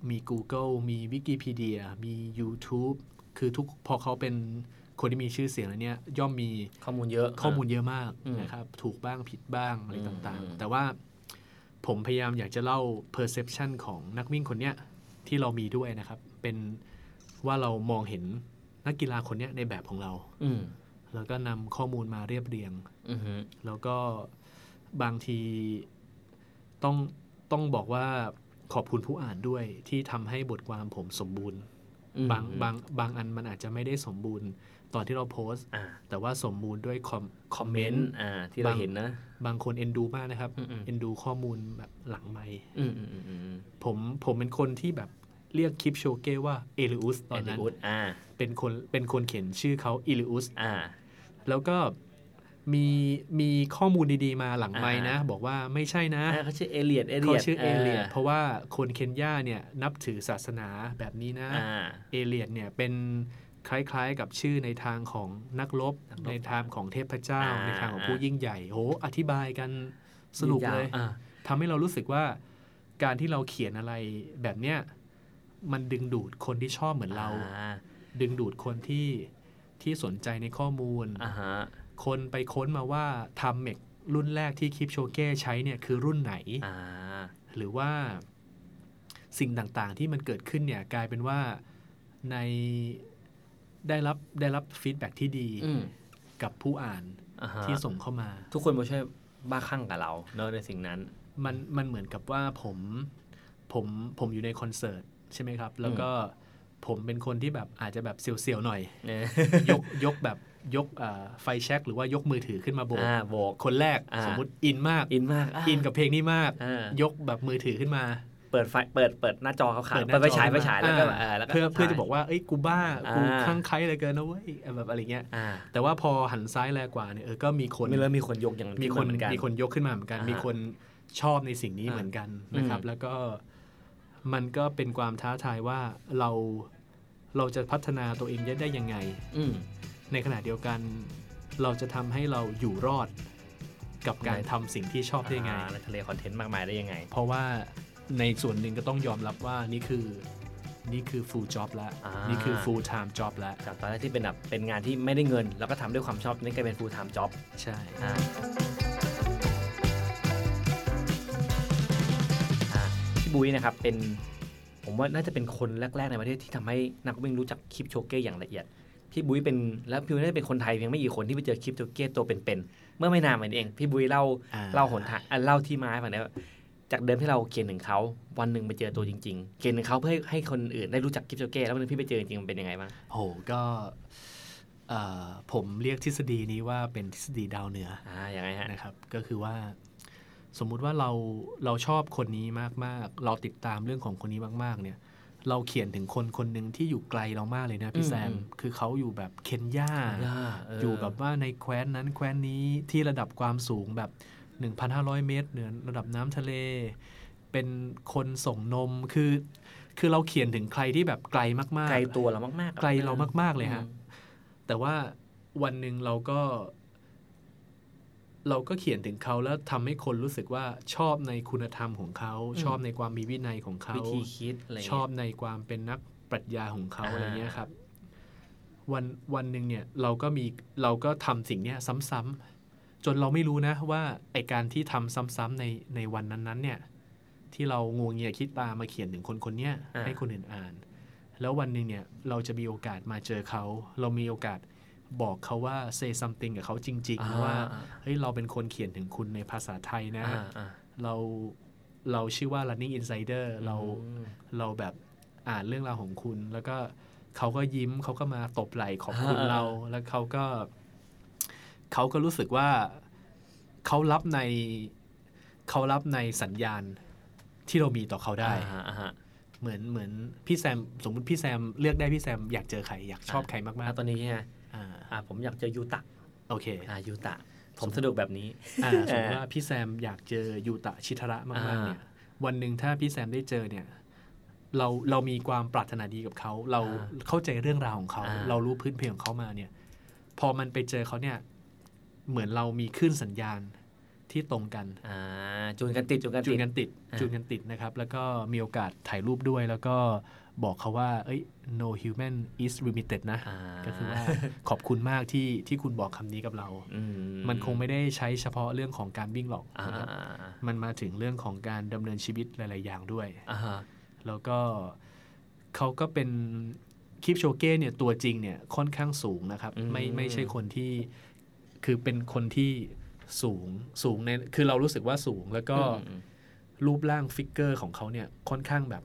มี Google มี Wikipedia มี YouTube คือทุกพอเขาเป็นคนที่มีชื่อเสียงแล้วเนี่ยย่อมมีข้อมูลเยอะข้อมูลเยอะมากอืมนะครับถูกบ้างผิดบ้างอะไรอืมต่างอืมๆแต่ว่า ผผมพยายามอยากจะเล่า perception ของนักวิ่งคนเนี้ยที่เรามีด้วยนะครับ เป็นว่าเรามองเห็นนักกีฬาคนเนี้ยในแบบของเรา อืมแล้วก็นำข้อมูลมาเรียบเรียงอือฮึแล้วก็บางทีต้องต้องบอกว่าขอบคุณผู้อ่านด้วยที่ทำให้บทความผมสมบูรณ์อืมบางบางบางอันมันอาจจะไม่ได้สมบูรณ์ ตอนที่เราโพสต์อ่าแต่ว่าสมบูรณ์ด้วยคอมคอมเมเมนนต์ต์อ่าที่เราบางเห็นนะ บางคนเอ็นดูมากนะครับอืมอืมเอ็นดูข้อมูลแบบหลังไม่อืมอืมอืมอืมผมผมเป็นคนที่แบบเรียกคิปโชเก้ว่าเอลิอุสตอนนั้นแอุดอ่าเป็นคนเป็นคนเขียนชื่อเขาอิลิอุสอ่าแล้วก็มีมีข้อมูลดีๆมาหลังไม้นะอ่าบอกว่าไม่ใช่นะอ่าเขาชื่อเอเลียดเอเลีเขายดชื่อเอเลียดเพราะว่าคนเคนยาเนี่ยนับถือศาสนาแบบนี้นะอ่าเอเลียดเนี่ยเป็น คล้ายๆ กับชื่อในทางของนักรบนักรบในทางของเทพเจ้าอ่าในทางของผู้ยิ่งใหญ่โหอธิบายกันสนุกเลยอ่าทำให้เรารู้สึกว่าการที่เราเขียนอะไรแบบเนี้ยมันดึงดูดคนที่ชอบเหมือนเราอ่าดึงดูดคนที่ที่สนใจในข้อมูลอ่าฮะคนไปค้นมาว่าทำเมกรุ่นแรกที่คลิปโชเก้ใช้เนี่ยคือรุ่นไหนอ่าหรือว่าสิ่งต่างๆที่มันเกิดขึ้นเนี่ยกลายเป็นว่าใน ได้รับได้รับฟีดแบ็ที่ดีอืมกับผู้อ่านอ่าฮะที่ส่งเข้ามา ทุกคนมาช่วยบ้าคลั่งกับเราเนอะในสิ่งนั้น มันมันเหมือนกับว่าผมผมผมอยู่ในคอนเสิร์ตใช่ไหมครับ แล้วก็ผมเป็นคนที่แบบอาจจะแบบเสียวๆหน่อยเนี่ยยกยกแบบยกอ่าไฟแช็กหรือว่ายกมือถือขึ้นมาโบกอ่าโบกคนแรกอ่าสมมุติอินมากอินมากาอินกับเพลงนี้มากอ่ายกแบบมือถือขึ้นมา เปิดไฟเปิดเปิดหน้าจอเขาขาดเปิดหเปิน้าดไปจอฉายไปขึ้นมาฉายแล้วก็อ่าเออแล้วก็เพื่อเพื่อถ่ายจะบอกว่าเอ้ยกูบ้าอ่ากูคลั่งไคล้เหลยเกินนะเว้ยแบบอะไรเงี้ยอ่าแต่ว่าพอหันซ้ายแลกว่าเนี่ยเออก็มีคนมีเริ่มมีคนยกอย่างมีคนเหมือนกันมีคนยกขึ้นมาเหมือนกันอ่าฮะมีคนชอบในสิ่งนี้อ่าเหมือนกันนะครับอืมแล้วก็มันก็เป็นความท้าทายว่าเราเราจะพัฒนาตัวเองได้ยังไงอืมในขณะเดียวกันเราจะทำให้เราอยู่รอดกับการในทำสิ่งที่ชอบได้ยังไงอ่าในทะเลคอนเทนต์มากมายได้ยังไง เพราะว่า ในส่วนหนึ่งก็ต้องยอมรับว่านี่คือนี่คือ full job แล้ว อ่านี่ นี่คือ full time job แล้ว จากตอนแรกที่เป็นแบบเป็นงานที่ไม่ได้เงิน แล้วก็ทำด้วยความชอบนี่กลายเป็น full time job ใช่อ่าอ่าพี่บุ้ยนะครับเป็นผมว่าน่าจะเป็นคนแรก ๆ ในประเทศที่ทำให้นักวิ่งรู้จักคลิปโชเก้อย่างละเอียด พี่บุ้ยเป็นแล้วพี่บุ้ยน่าจะเป็นคนไทยเพียงไม่กี่คนที่ไปเจอคลิปโชเก้ตัวเป็นๆเมื่อไม่นานมานี้เอง พี่บุ้ยเล่าอ่เล่าหนทางอะเล่าที่มาให้ฟังได้ว่า จากเดิมที่เราเขียนถึงเขาวันหนึ่งไปเจอตัวจริง ๆ เขียนถึงเขาเพื่อให้ให้คนอื่นได้รู้จักคลิปโชเก้แล้ววันหนึงพี่ไปเจอจริงๆมันเป็นยังไงบ้างโหก็เอ่อผมเรียกทฤษฎีนี้ว่าเป็นทฤษฎีดาวเหนืออ่าอย่างไรฮะนะครับ ก็คือว่าสมมุติว่าเราเราชอบคนนี้มากๆ เราติดตามเรื่องของคนนี้มากๆ เนี่ย เราเขียนถึงคนคนหนึ่งที่อยู่ไกลเรามากเลยนะพี่อืมแซมอืมคือเขาอยู่แบบเคนยาเอยู่แบบว่าในแคว้นนั้นแคว้นนี้ที่ระดับความสูงแบบ 1,500 เมตร เหนือระดับน้ำทะเล เป็นคนส่งนมคือ คือเราเขียนถึงใครที่แบบไกลมากๆ ไกลตัวเรามากๆ ไกลเรามาก ๆเลยฮะอืมแต่ว่าวันหนึ่งเราก็ เราก็เขียนถึงเขาแล้วทำให้คนรู้สึกว่าชอบในคุณธรรมของเขา ชอบในความมีวินัยของเขาวิธีคิดอะไรเงี้ยชอบในความเป็นนักปรัชญาของเขาอ่าอะไรเงี้ยครับ วันวันหนึ่งเนี่ยเราก็มีเราก็ทำสิ่งเนี้ยซ้ำๆ จนเราไม่รู้นะว่าไอการที่ทำซ้ำๆในในวันนั้นๆ เนี่ย ที่เรางวงเงียคิดตามมาเขียนถึงคนคนเนี้ยอ่าให้คนอื่นอ่าน แล้ววันหนึ่งเนี่ยเราจะมีโอกาสมาเจอเขา เรามีโอกาสบอกเขาว่า say something กับเขาจริง ๆ ว่าเฮ้ยเราเป็นคนเขียนถึงคุณในภาษาไทยนะอ่าอ่าเราเราชื่อว่า running insider เราอืมเราแบบอ่านเรื่องราวของคุณ แล้วก็เขาก็ยิ้มเขาก็มาตบไหล่ขอบคุณอ่าเรา แล้วเขาก็ เขาก็รู้สึกว่าเขารับในเขารับในสัญญาณที่เรามีต่อเขาได้อ่าอ่าฮะเหมือนเหมือนพี่แซมสมมติพี่แซมเลือกได้พี่แซมอยากเจอใครอยากชอบใครมากอ่าตอนนี้ใช่ไหมๆอ่าอ่าผมอยากเจอยูตะโอเคอ่ายูตะ ผมสะดวกแบบนี้อ่าสมมติว่าพี่แซมอยากเจอยูตะชิทระมากๆเนี่ยวันหนึ่งถ้าพี่แซมได้เจอเนี่ย เราเรามีความปรารถนาดีกับเขาเราอ่าเข้าใจเรื่องราวของเขาอ่าเรารู้พื้นเพของเขามาเนี่ย พอมันไปเจอเขาเนี่ย เหมือนเรามีคลื่นสัญญาณที่ตรงกันอ่าจูนกันติดจูนกันจูติดนกันติดอ่าจูนกันติดนะครับ แล้วก็มีโอกาสถ่ายรูปด้วย แล้วก็บอกเขาว่า เอ้ย no human is limited นะอ่าก็คือว่าขอบคุณมากที่ที่คุณบอกคำนี้กับเราอืมันคงไม่ได้ใช้เฉพาะเรื่องของการวิ่งหรอกอ่านะครับมันมาถึงเรื่องของการดำเนินชีวิตหลาย ๆ อย่างด้วยอ่าฮะแล้วก็เขาก็เป็นคลิปโชเก้เนี่ยตัวจริงเนี่ยค่อนข้างสูงนะครับ ไม่ไม่ใช่คนที่ คือเป็นคนที่สูงสูงในคือเรารู้สึกว่าสูงแล้วก็อืมรูปร่างฟิกเกอร์ของเขาเนี่ยค่อนข้างแบบ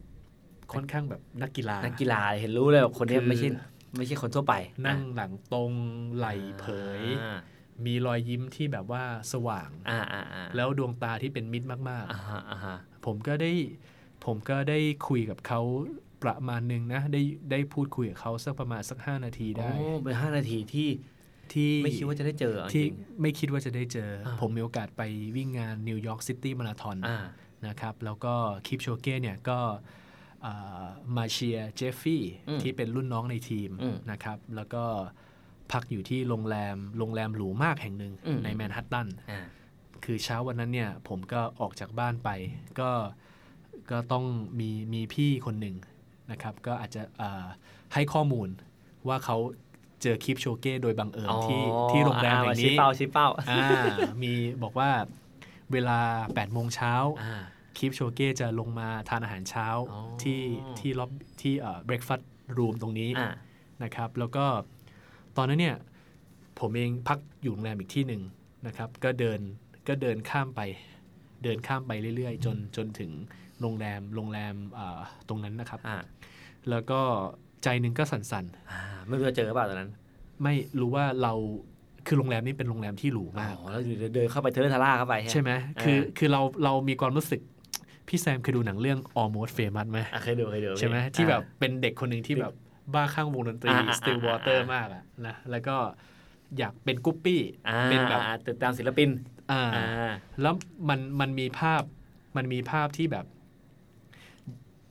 ค่อนข้างแบบนักกีฬานักกีฬาเห็นรู้เลยว่าคนเนี้ยคือไม่ใช่ไม่ใช่คนทั่วไป นั่งหลังตรงไหล่ผายอ่ามีรอยยิ้มที่แบบว่าสว่างอ่าอ่าอ่าแล้วดวงตาที่เป็นมิตรมากอ่าฮะอ่าฮะๆผมก็ได้ผมก็ได้คุยกับเขาประมาณหนึ่งนะ ได้ได้พูดคุยกับเขาสักประมาณสักห้านาทีได้โอ้เป็นห้านาทีที่ ที่ไม่คิดว่าจะได้เจอเออที่จริงไม่คิดว่าจะได้เจออ่าผมมีโอกาสไปวิ่งงานนิวยอร์กซิตี้มาราธอนอ่านะครับแล้วก็คิปโชเก้เนี่ยก็อ่ามาเชียร์เจฟฟี่อืมที่เป็นรุ่นน้องในทีมอืมนะครับ แล้วก็พักอยู่ที่โรงแรมโรงแรมหรูมากแห่งหนึ่งอืมในแมนฮัตตันอ่าคือเช้าวันนั้นเนี่ยผมก็ออกจากบ้านไป ก็ก็ต้องมีมีพี่คนหนึ่งนะครับ ก็อาจจะอ่าให้ข้อมูลว่าเขา เจอคลิปโชเก้โดยบังเอิญที่ที่โรงแรมอ่าแห่งชี้นี้เป้าชี้เป้าอ่ามีบอกว่าเวลา8โมงเช้าอ่าคลิปโชเก้จะลงมาทานอาหารเช้าอ๋อที่ที่ล็อบที่เอ่อ breakfast room ตรงนี้อ่านะครับ แล้วก็ตอนนั้นเนี่ย ผมเองพักอยู่โรงแรมอีกที่หนึ่งนะครับ ก็เดินก็เดินข้ามไป เดินข้ามไปเรื่อยๆ จนจนถึงโรงแรมโรงแรมอ่าตรงนั้นนะครับอ่าแล้วก็ ใจหนึ่งก็สั่นอ่าไม่รู้จะเจอหรือเปล่าตอนนั้นๆไม่รู้ว่าเราคือโรงแรมนี้เป็นโรงแรมที่หรูมากอ๋อแล้วอยู่เดินเข้าไปเทเลทาร่าเข้าไป ใช่ไหมอ่าคือคือเราเรามีความรู้สึกพี่แซมเคยดูหนังเรื่อง almost famous ไหมอะเคยดูเคยดูใช่ไหมอ่าที่แบบเป็นเด็กคนหนึ่งที่แบบบ้าข้างวงดนตรีอ่าอ่า still water อ่ามมากอะนะแล้วก็อยากเป็นกุ๊ปปี้อ่าเป็นแบบอ่าติดตามศิลปินอ่าอ่าแล้วมันมันมีภาพมันมีภาพที่แบบ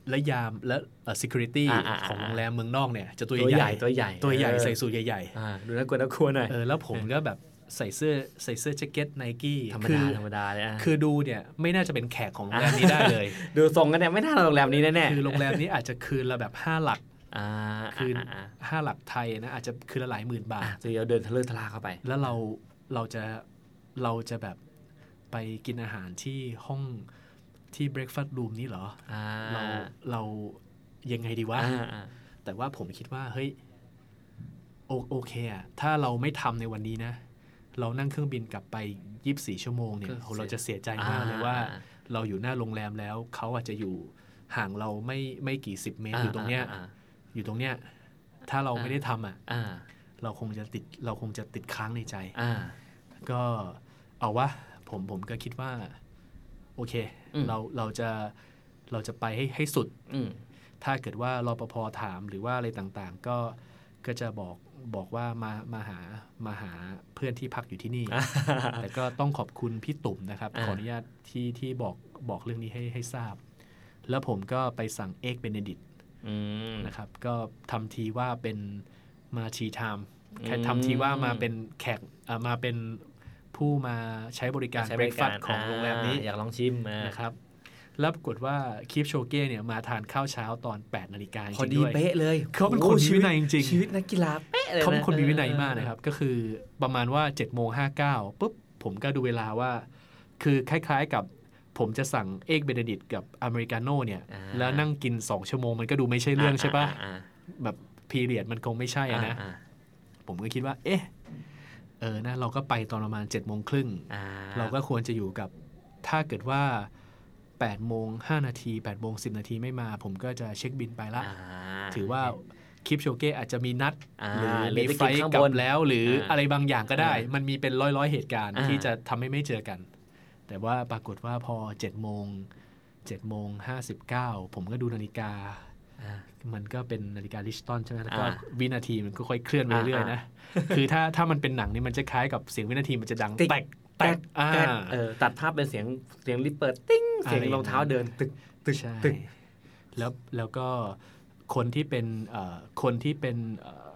และยามและเอ่อ security อ่าอ่าอ่าของโรงแรมเมืองนอกเนี่ยจะตัวตัวใหใหญ่ญ่ตัวใหญ่ตัวใหญ่เออใส่สูทใหญ่อ่าดูน่ากลัวน่ากลัวหน่อยๆเออแล้วผมก็แบบใส่เสื้อใส่เสื้อแจ็คเก็ตไนกี้ธรรมคืดาอธรรมดาเลยอะคือดูเนี่ยไม่น่าจะเป็นแขกของโรงแรมนี้ได้เลย ดูทรงกันเนี่ยไม่น่าโรงแรมนี้แน่คือโรงแรมนี้อาจจะคืนละแบบ 5 หลักๆอ่าคืนอ่าอ่าห้าหลักไทยนะอาจจะคืนละหลายหมื่นบาอ่าทจะเดี๋ยวเดินทะเลทะลาเข้าไป แล้วเราเราจะเราจะแบบไปกินอาหารที่ห้อง ที่ breakfast room นี้เหรออ่าเราเรายังไงดีวะอ่าอ่าแต่ว่าผมคิดว่าเฮ้ยโอโอเคอะถ้าเราไม่ทำในวันนี้นะ เรานั่งเครื่องบินกลับไป24ชั่วโมงเนี่ยโหเราจะเสียใจมากเลยว่า เราอยู่หน้าโรงแรมแล้วเขาอาจจะอยู่ห่างเราไม่ไม่กี่สิบเมตรอยู่ตรงเนี้ยอ่าอยู่ตรงเนี้ยถ้าเราอ่าไม่ได้ทำอะอ่าเราคงจะติดเราคงจะติดค้างในใจอ่าก็เอาวะผมผมก็คิดว่า โอเคอืม เราเราจะเราจะไปให้ให้สุดอืมถ้าเกิดว่ารปภถามหรือว่าอะไรต่างๆ ก็ก็จะบอกบอกว่ามามาหามาหาเพื่อนที่พักอยู่ที่นี่ แต่ก็ต้องขอบคุณพี่ตุ่มนะครับอ่าขออนุญาตที่ที่บอกบอกเรื่องนี้ให้ให้ทราบ แล้วผมก็ไปสั่งเอ็กเบเนดิตอืมนะครับ ก็ทำทีว่าเป็นมาชีไทม์อืมแค่ทำทีว่ามาเป็นแขกเอ่อมาเป็น ผู้มาใช้บริการใช้บริการ breakfast ของโรงแรมนี้อยากลองชิมอ่านะครับแล้วปรากฏว่าคิปโชเก้เนี่ยมาทานข้าวเช้าตอน 8 นาฬิกาจพอริงๆพอดีด้วยเป๊ะเลย เขาเป็นคนโอ้มีวินัยจริงๆชีวิตนักกีฬาเป๊ะเลยะเขาเป็นคนมีวินัยมากเออนะครับ ก็คือประมาณว่าเจ็ดโมงห้าเก้าปุ๊บ ผมก็ดูเวลาว่า คือคล้ายๆกับผมจะสั่ง egg benedict กับอเมริกาโน่เนี่ยอ่าแล้วนั่งกิน 2 ชั่วโมงมันก็ดูไม่ใช่เรื่องใช่ปะอ่าแบบพีเรียดมันคงไม่ใช่อ่าอะนะอ่าผมก็คิดว่า เอ๊ะ เออนะเราก็ไปตอนประมาณ7จ็ดโมงครึ่งอ่าเราก็ควรจะอยู่กับถ้าเกิดว่า8โมง5นาที8โมง10นาทีไม่มา ผมก็จะเช็คบินไปละอ่าถือว่าคลิปโชเก้อาจจะมีนัดอ่าหรือหรือมีไปไฟกินล์ข้างกลับบนแล้ว หรืออ่าอะไรบางอย่างก็ได้อ่ามัมันมีเป็นร้อยร้อยๆเหตุการณ์อ่าที่จะทำให้ไม่เจอกัน แต่ว่าปรากฏว่าพอ7โมง7โมง59ผมก็ดูนาฬิกาอ่า มันก็เป็นนาฬิกาลิชตันใช่ไหมแล้วก็อ่าวินาทีมันก็ค่อยเคลื่อนไปอ่าเรื่อยๆนะ คือถ้าถ้ามันเป็นหนังนี่มันจะคล้ายกับเสียงวินาทีมันจะดังติ๊กแตกแตกอ่าแกรดเออตัดภาพเป็นเสียงเสียงลิฟต์เปิดติ้งเสียงอะไรอย่างรองเท้าเดินตึกตึกใช่ตึกแล้วแล้วก็คนที่เป็นเอ่อคนที่เป็นเอ่อ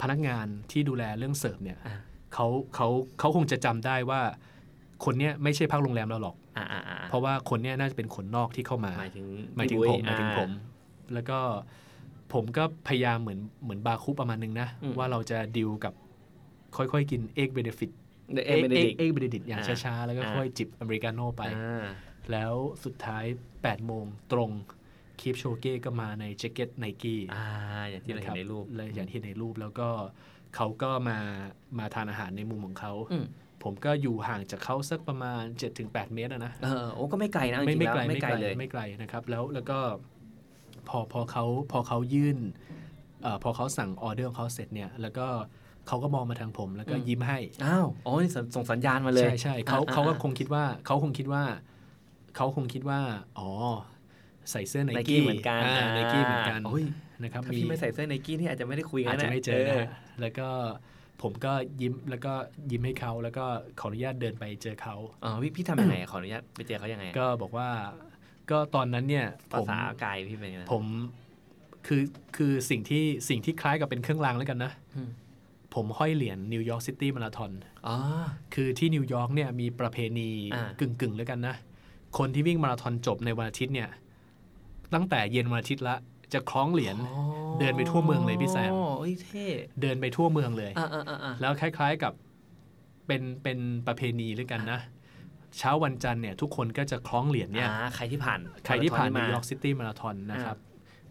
พนักงานที่ดูแลเรื่องเสิร์ฟเนี่ยอ่าเขาเขาเขาคงจะจำได้ว่าคนเนี้ยไม่ใช่พักโรงแรมเราหรอกอ่าอ่าอ่า เพราะว่าคนเนี้ยน่าจะเป็นคนนอกที่เข้ามาหมายถึงหมายถึงพี่ผบุ้ยหมายถึงอ่ผม แล้วก็ผมก็พยายามเหมือนเหมือนบาคุประมาณนึงนะอืมว่าเราจะดิวกับค่อยๆ กิน egg benefit เด egg benedict egg benedict อย่างอ่าช้าๆ แล้วก็อ่าค่อยจิบอเมริกาโน่ไปอ่าแล้วสุดท้าย 8 โมงตรงคิปโชเก้ก็มาในแจ็คเก็ตไนกี้อ่าอย่างที่เราเห็นในรูปเลยอย่างที่เห็นในรูปแล้วก็เขาก็มามาทานอาหารในมุมของเขาอืม ผมก็อยู่ห่างจากเขาสักประมาณ 7-8 เมตรอะนะเออโอ้ก็ไม่ไกลนะจไม่ริงๆไม่แล้วไกลไม่ไกลเลยไม่ไกลนะครับ แล้วแล้วก็พอพอเขาพอเขายื่นเอ่อพอเขาสั่งออเดอร์ของเขาเสร็จเนี่ย แล้วก็เขาก็มองมาทางผม แล้วก็อืมยิ้มให้อ้าวอ๋อนี่ส่งส่งสัญญาณมาเลย ใช่ใช่เขาอ่เขาก็อ่คงคิดว่าเขาคงคิดว่าเขาคงคิดว่า อ๋อ ใส่เสื้อไนไนกี้กี้เหมือนกันไนกี้เหมือนกันโอ้ยนะครับถ้าพี่ไม่ใส่เสื้อไนกี้นี่อาจจะไม่ได้คุยกันอาจจะไม่เจอนะฮะแล้วก็ ผมก็ยิ้มแล้วก็ยิ้มให้เขาแล้วก็ขออนุญาตเดินไปเจอเขาเออพี่พี่ทำยังไงขออนุญาตไปเจอเขายังไง ก็บอกว่าก็ตอนนั้นเนี่ยผภามษากายพี่เป็นยังไงผมคือคือสิ่งที่สิ่งที่คล้ายกับเป็นเครื่องรางแล้วกันนะอืมผมห้อยเหรียญนิวยอร์กซิตี้มาราธอนอ๋อคือที่นิวยอร์กเนี่ยมีประเพณีอ่ากึ่งกึ่งๆแล้วกันนะ คนที่วิ่งมาราธอนจบในวันอาทิตย์เนี่ย ตั้งแต่เย็นวันอาทิตย์ละ จะคล้องเหรียญอ๋อเดินไปทั่วเมืองเลยพี่แซมโอ้ยเท่เดินไปทั่วเมืองเลยอ่าอ่าอ่าอ่าแล้วคล้าย ๆกับเป็นเป็นประเพณีแล้วกันนะเช้าวันจันทร์เนี่ยทุกคนก็จะคล้องเหรียญเนี่ยอ่าใครที่ผ่าน ใครที่ผ่านมานิรวยอธร์กซิตี้มาราธอนนะครับ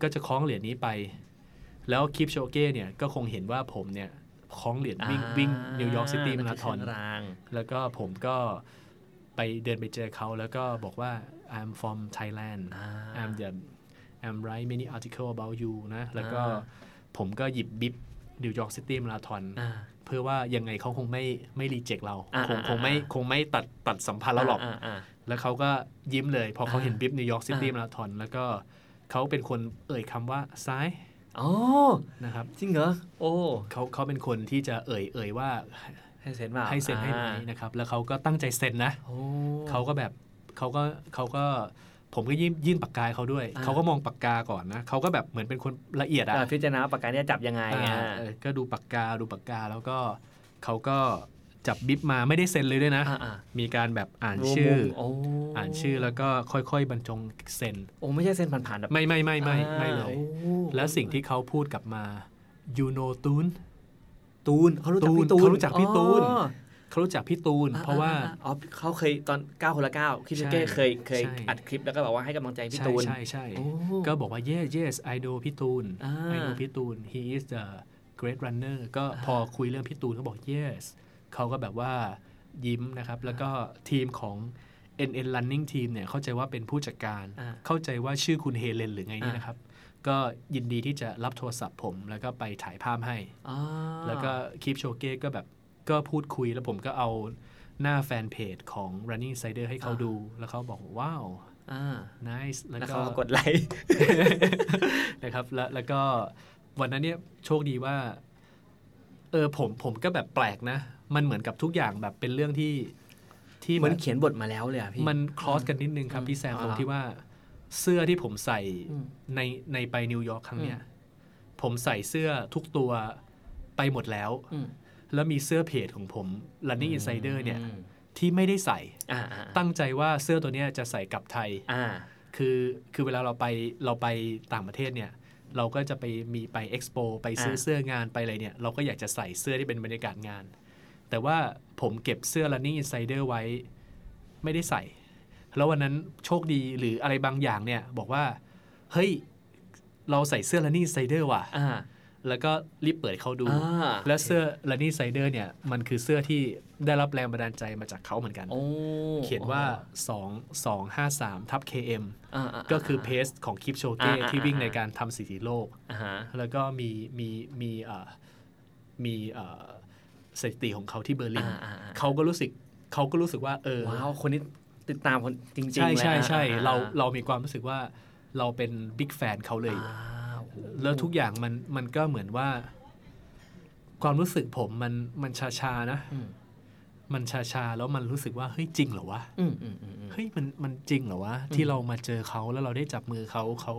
ก็จะคล้องเหรียญนี้ไป แล้วคิปโชเก้เนี่ยก็คงเห็นว่าผมเนี่ยคล้องเหรียญวิ่งอ่าวิ่งนิวยอร์กซิตี้มาราธอนเครื่องรางแล้วก็ผมก็ไปเดินไปเจอเขาแล้วก็บอกว่า I'm from Thailand อ่า I'm the I'm write many article about you นะ แล้วก็อ่าผมก็หยิบ bib นิวยอร์กซิตี้มาราธอนอ่าเพื่อว่ายังไงเขาคงไม่ไม่ reject เราอ่าคงอ่าคงไม่อ่าคงไม่ตัดตัดสัมพันธ์เราหรอกาาแล้วเขาก็ยิ้มเลย พอเขาอ่าเห็น bib นิวยอร์กซิตี้อ่ามาราธอนแล้วก็เขาเป็นคนเอ่ยคำว่าซ้ายอ๋อนะครับจริงเหรอโอ้เขาเขาเป็นคนที่จะเอ่ยเอ่ยว่าให้เซ็นเปล่าให้เซ็นให้ไหมอ่านะครับ แล้วเขาก็ตั้งใจเซ็นนะโอ้เขาก็แบบเขาก็เขาก็ ผมก็ยื่นยื่นปากกาให้เขาด้วยอ่าเขาก็มองปากกาก่อนนะเขาก็แบบเหมือนเป็นคนละเอียดอะอ่าพิจารณาว่าปากกาเนี่ยจับยังไงอ่าอ่าเออก็ดูปากกาดูปากกาแล้วก็เขาก็จับบิ๊บมาไม่ได้เซ็นเลยด้วยนะอ่าอ่ามีการแบบอ่านรวมชื่อมุมโอ้อ่านชื่อแล้วก็ค่อยๆ บรรจงเซ็น โอ้ไม่ใช่เซ็นผ่านๆแบบไม่ไม่ไม่ไม่อ่าไม่เลยโอ้แล้วสิ่งที่เขาพูดกลับมา you know ตูนตูนเขารู้จักตูนพี่ตูนเขารู้จักพี่ตูนอ๋อ เขารู้จักพี่ตูน เพราะว่าอ่อ๋อเขาเคยตอน9คนละ9คิดใช่เก้เคยเคยใช่อัดคลิปแล้วก็บอกว่าให้กำลังใจพี่ใช่ตูน ใช่ใช่โอ้ก็บอกว่า yes yes I know พี่ตูนอ่า I know พี่ตูน he is the great runner ก็พอคุยเรื่องพี่ตูนเขาบอก yes เขาก็แบบว่ายิ้มนะครับ แล้วก็ทีมของ NN Running Team เนี่ยเข้าใจว่าเป็นผู้จัดการอ่าเข้าใจว่าชื่อคุณเฮเลนหรือไงนี่อ่านะครับก็ยินดีที่จะรับโทรศัพท์ผม แล้วก็ไปถ่ายภาพให้อ่าแล้วก็คลิปโชเก้ก็แบบ ก็พูดคุยแล้วผมก็เอาหน้าแฟนเพจของ Running Insider ให้เขาดู แล้วเขาบอกว้าวอ่า nice แล้วแล้วก็เขาก็กดไลค์นะครับแล้วแล้วก็วันนั้นเนี่ยโชคดีว่า เออผมผมก็แบบแปลกนะ มันเหมือนกับทุกอย่างแบบเป็นเรื่องที่ที่เหมือนแบบเขียนบทมาแล้วเลยอะพี่ มันคลอสกันนิดนึงครับอืมพี่แซมอ่าตรงที่ว่าเสื้อที่ผมใส่อืมในในไปนิวยอร์กครั้งเนี้ยอืผมใส่เสื้อทุกตัวไปหมดแล้วอืม แล้วมีเสื้อเพจของผม Running Insider เนี่ยอืมที่ไม่ได้ใส่อ่าอ่าตั้งใจว่าเสื้อตัวเนี้ยจะใส่กลับไทยอ่าคือคือเวลาเราไปเราไปต่างประเทศเนี่ยเราก็จะไปมีไปเอ็กซ์โปไปซื้ออ่าเสื้องานไปอะไรเนี่ยเราก็อยากจะใส่เสื้อที่เป็นบรรยากาศงาน แต่ว่าผมเก็บเสื้อ Running Insider ไว้ไม่ได้ใส่ แล้ววันนั้นโชคดีหรืออะไรบางอย่างเนี่ยบอกว่า เฮ้ย เราใส่เสื้อ Running Insider ว่ะอ่า แล้วก็รีบเปิดเขาดูอ่าแล้วเสื้อ Running Insider เนี่ย มันคือเสื้อที่ได้รับแรงบันดาลใจมาจากเขาเหมือนกันโอ้เขียนว่า 2 2 5 3ทับ KM อ่าาก็คือเพสของคลิปโชเก้อ่าอ่าที่วิ่งอ่าในการทำสถิติโลกอ่าฮะแล้วก็มีมีมีเอ่อมีเอ่อสถิติของเขาที่เบอร์ลินอ่าอ่าอ่าเขาก็รู้สึกเขาก็รู้สึกว่าเออว้าวคนนี้ติดตามคนจริงๆใช่เลยใช่ใช่อ่เราเรามีความรู้สึกว่าเราเป็นบิ๊กแฟนเขาเลยอ่าโอ้โห แล้วทุกอย่างมันมันก็เหมือนว่า ความรู้สึกผมมันมันชาชาๆนะอืมมันชาชาๆแล้วมันรู้สึกว่าเฮ้ยจริงเหรอวะอืมอืมอืมอืมเฮ้ยมันมันจริงเหรอวะที่เรามาเจอเขาแล้วเราได้จับมือเขาเขา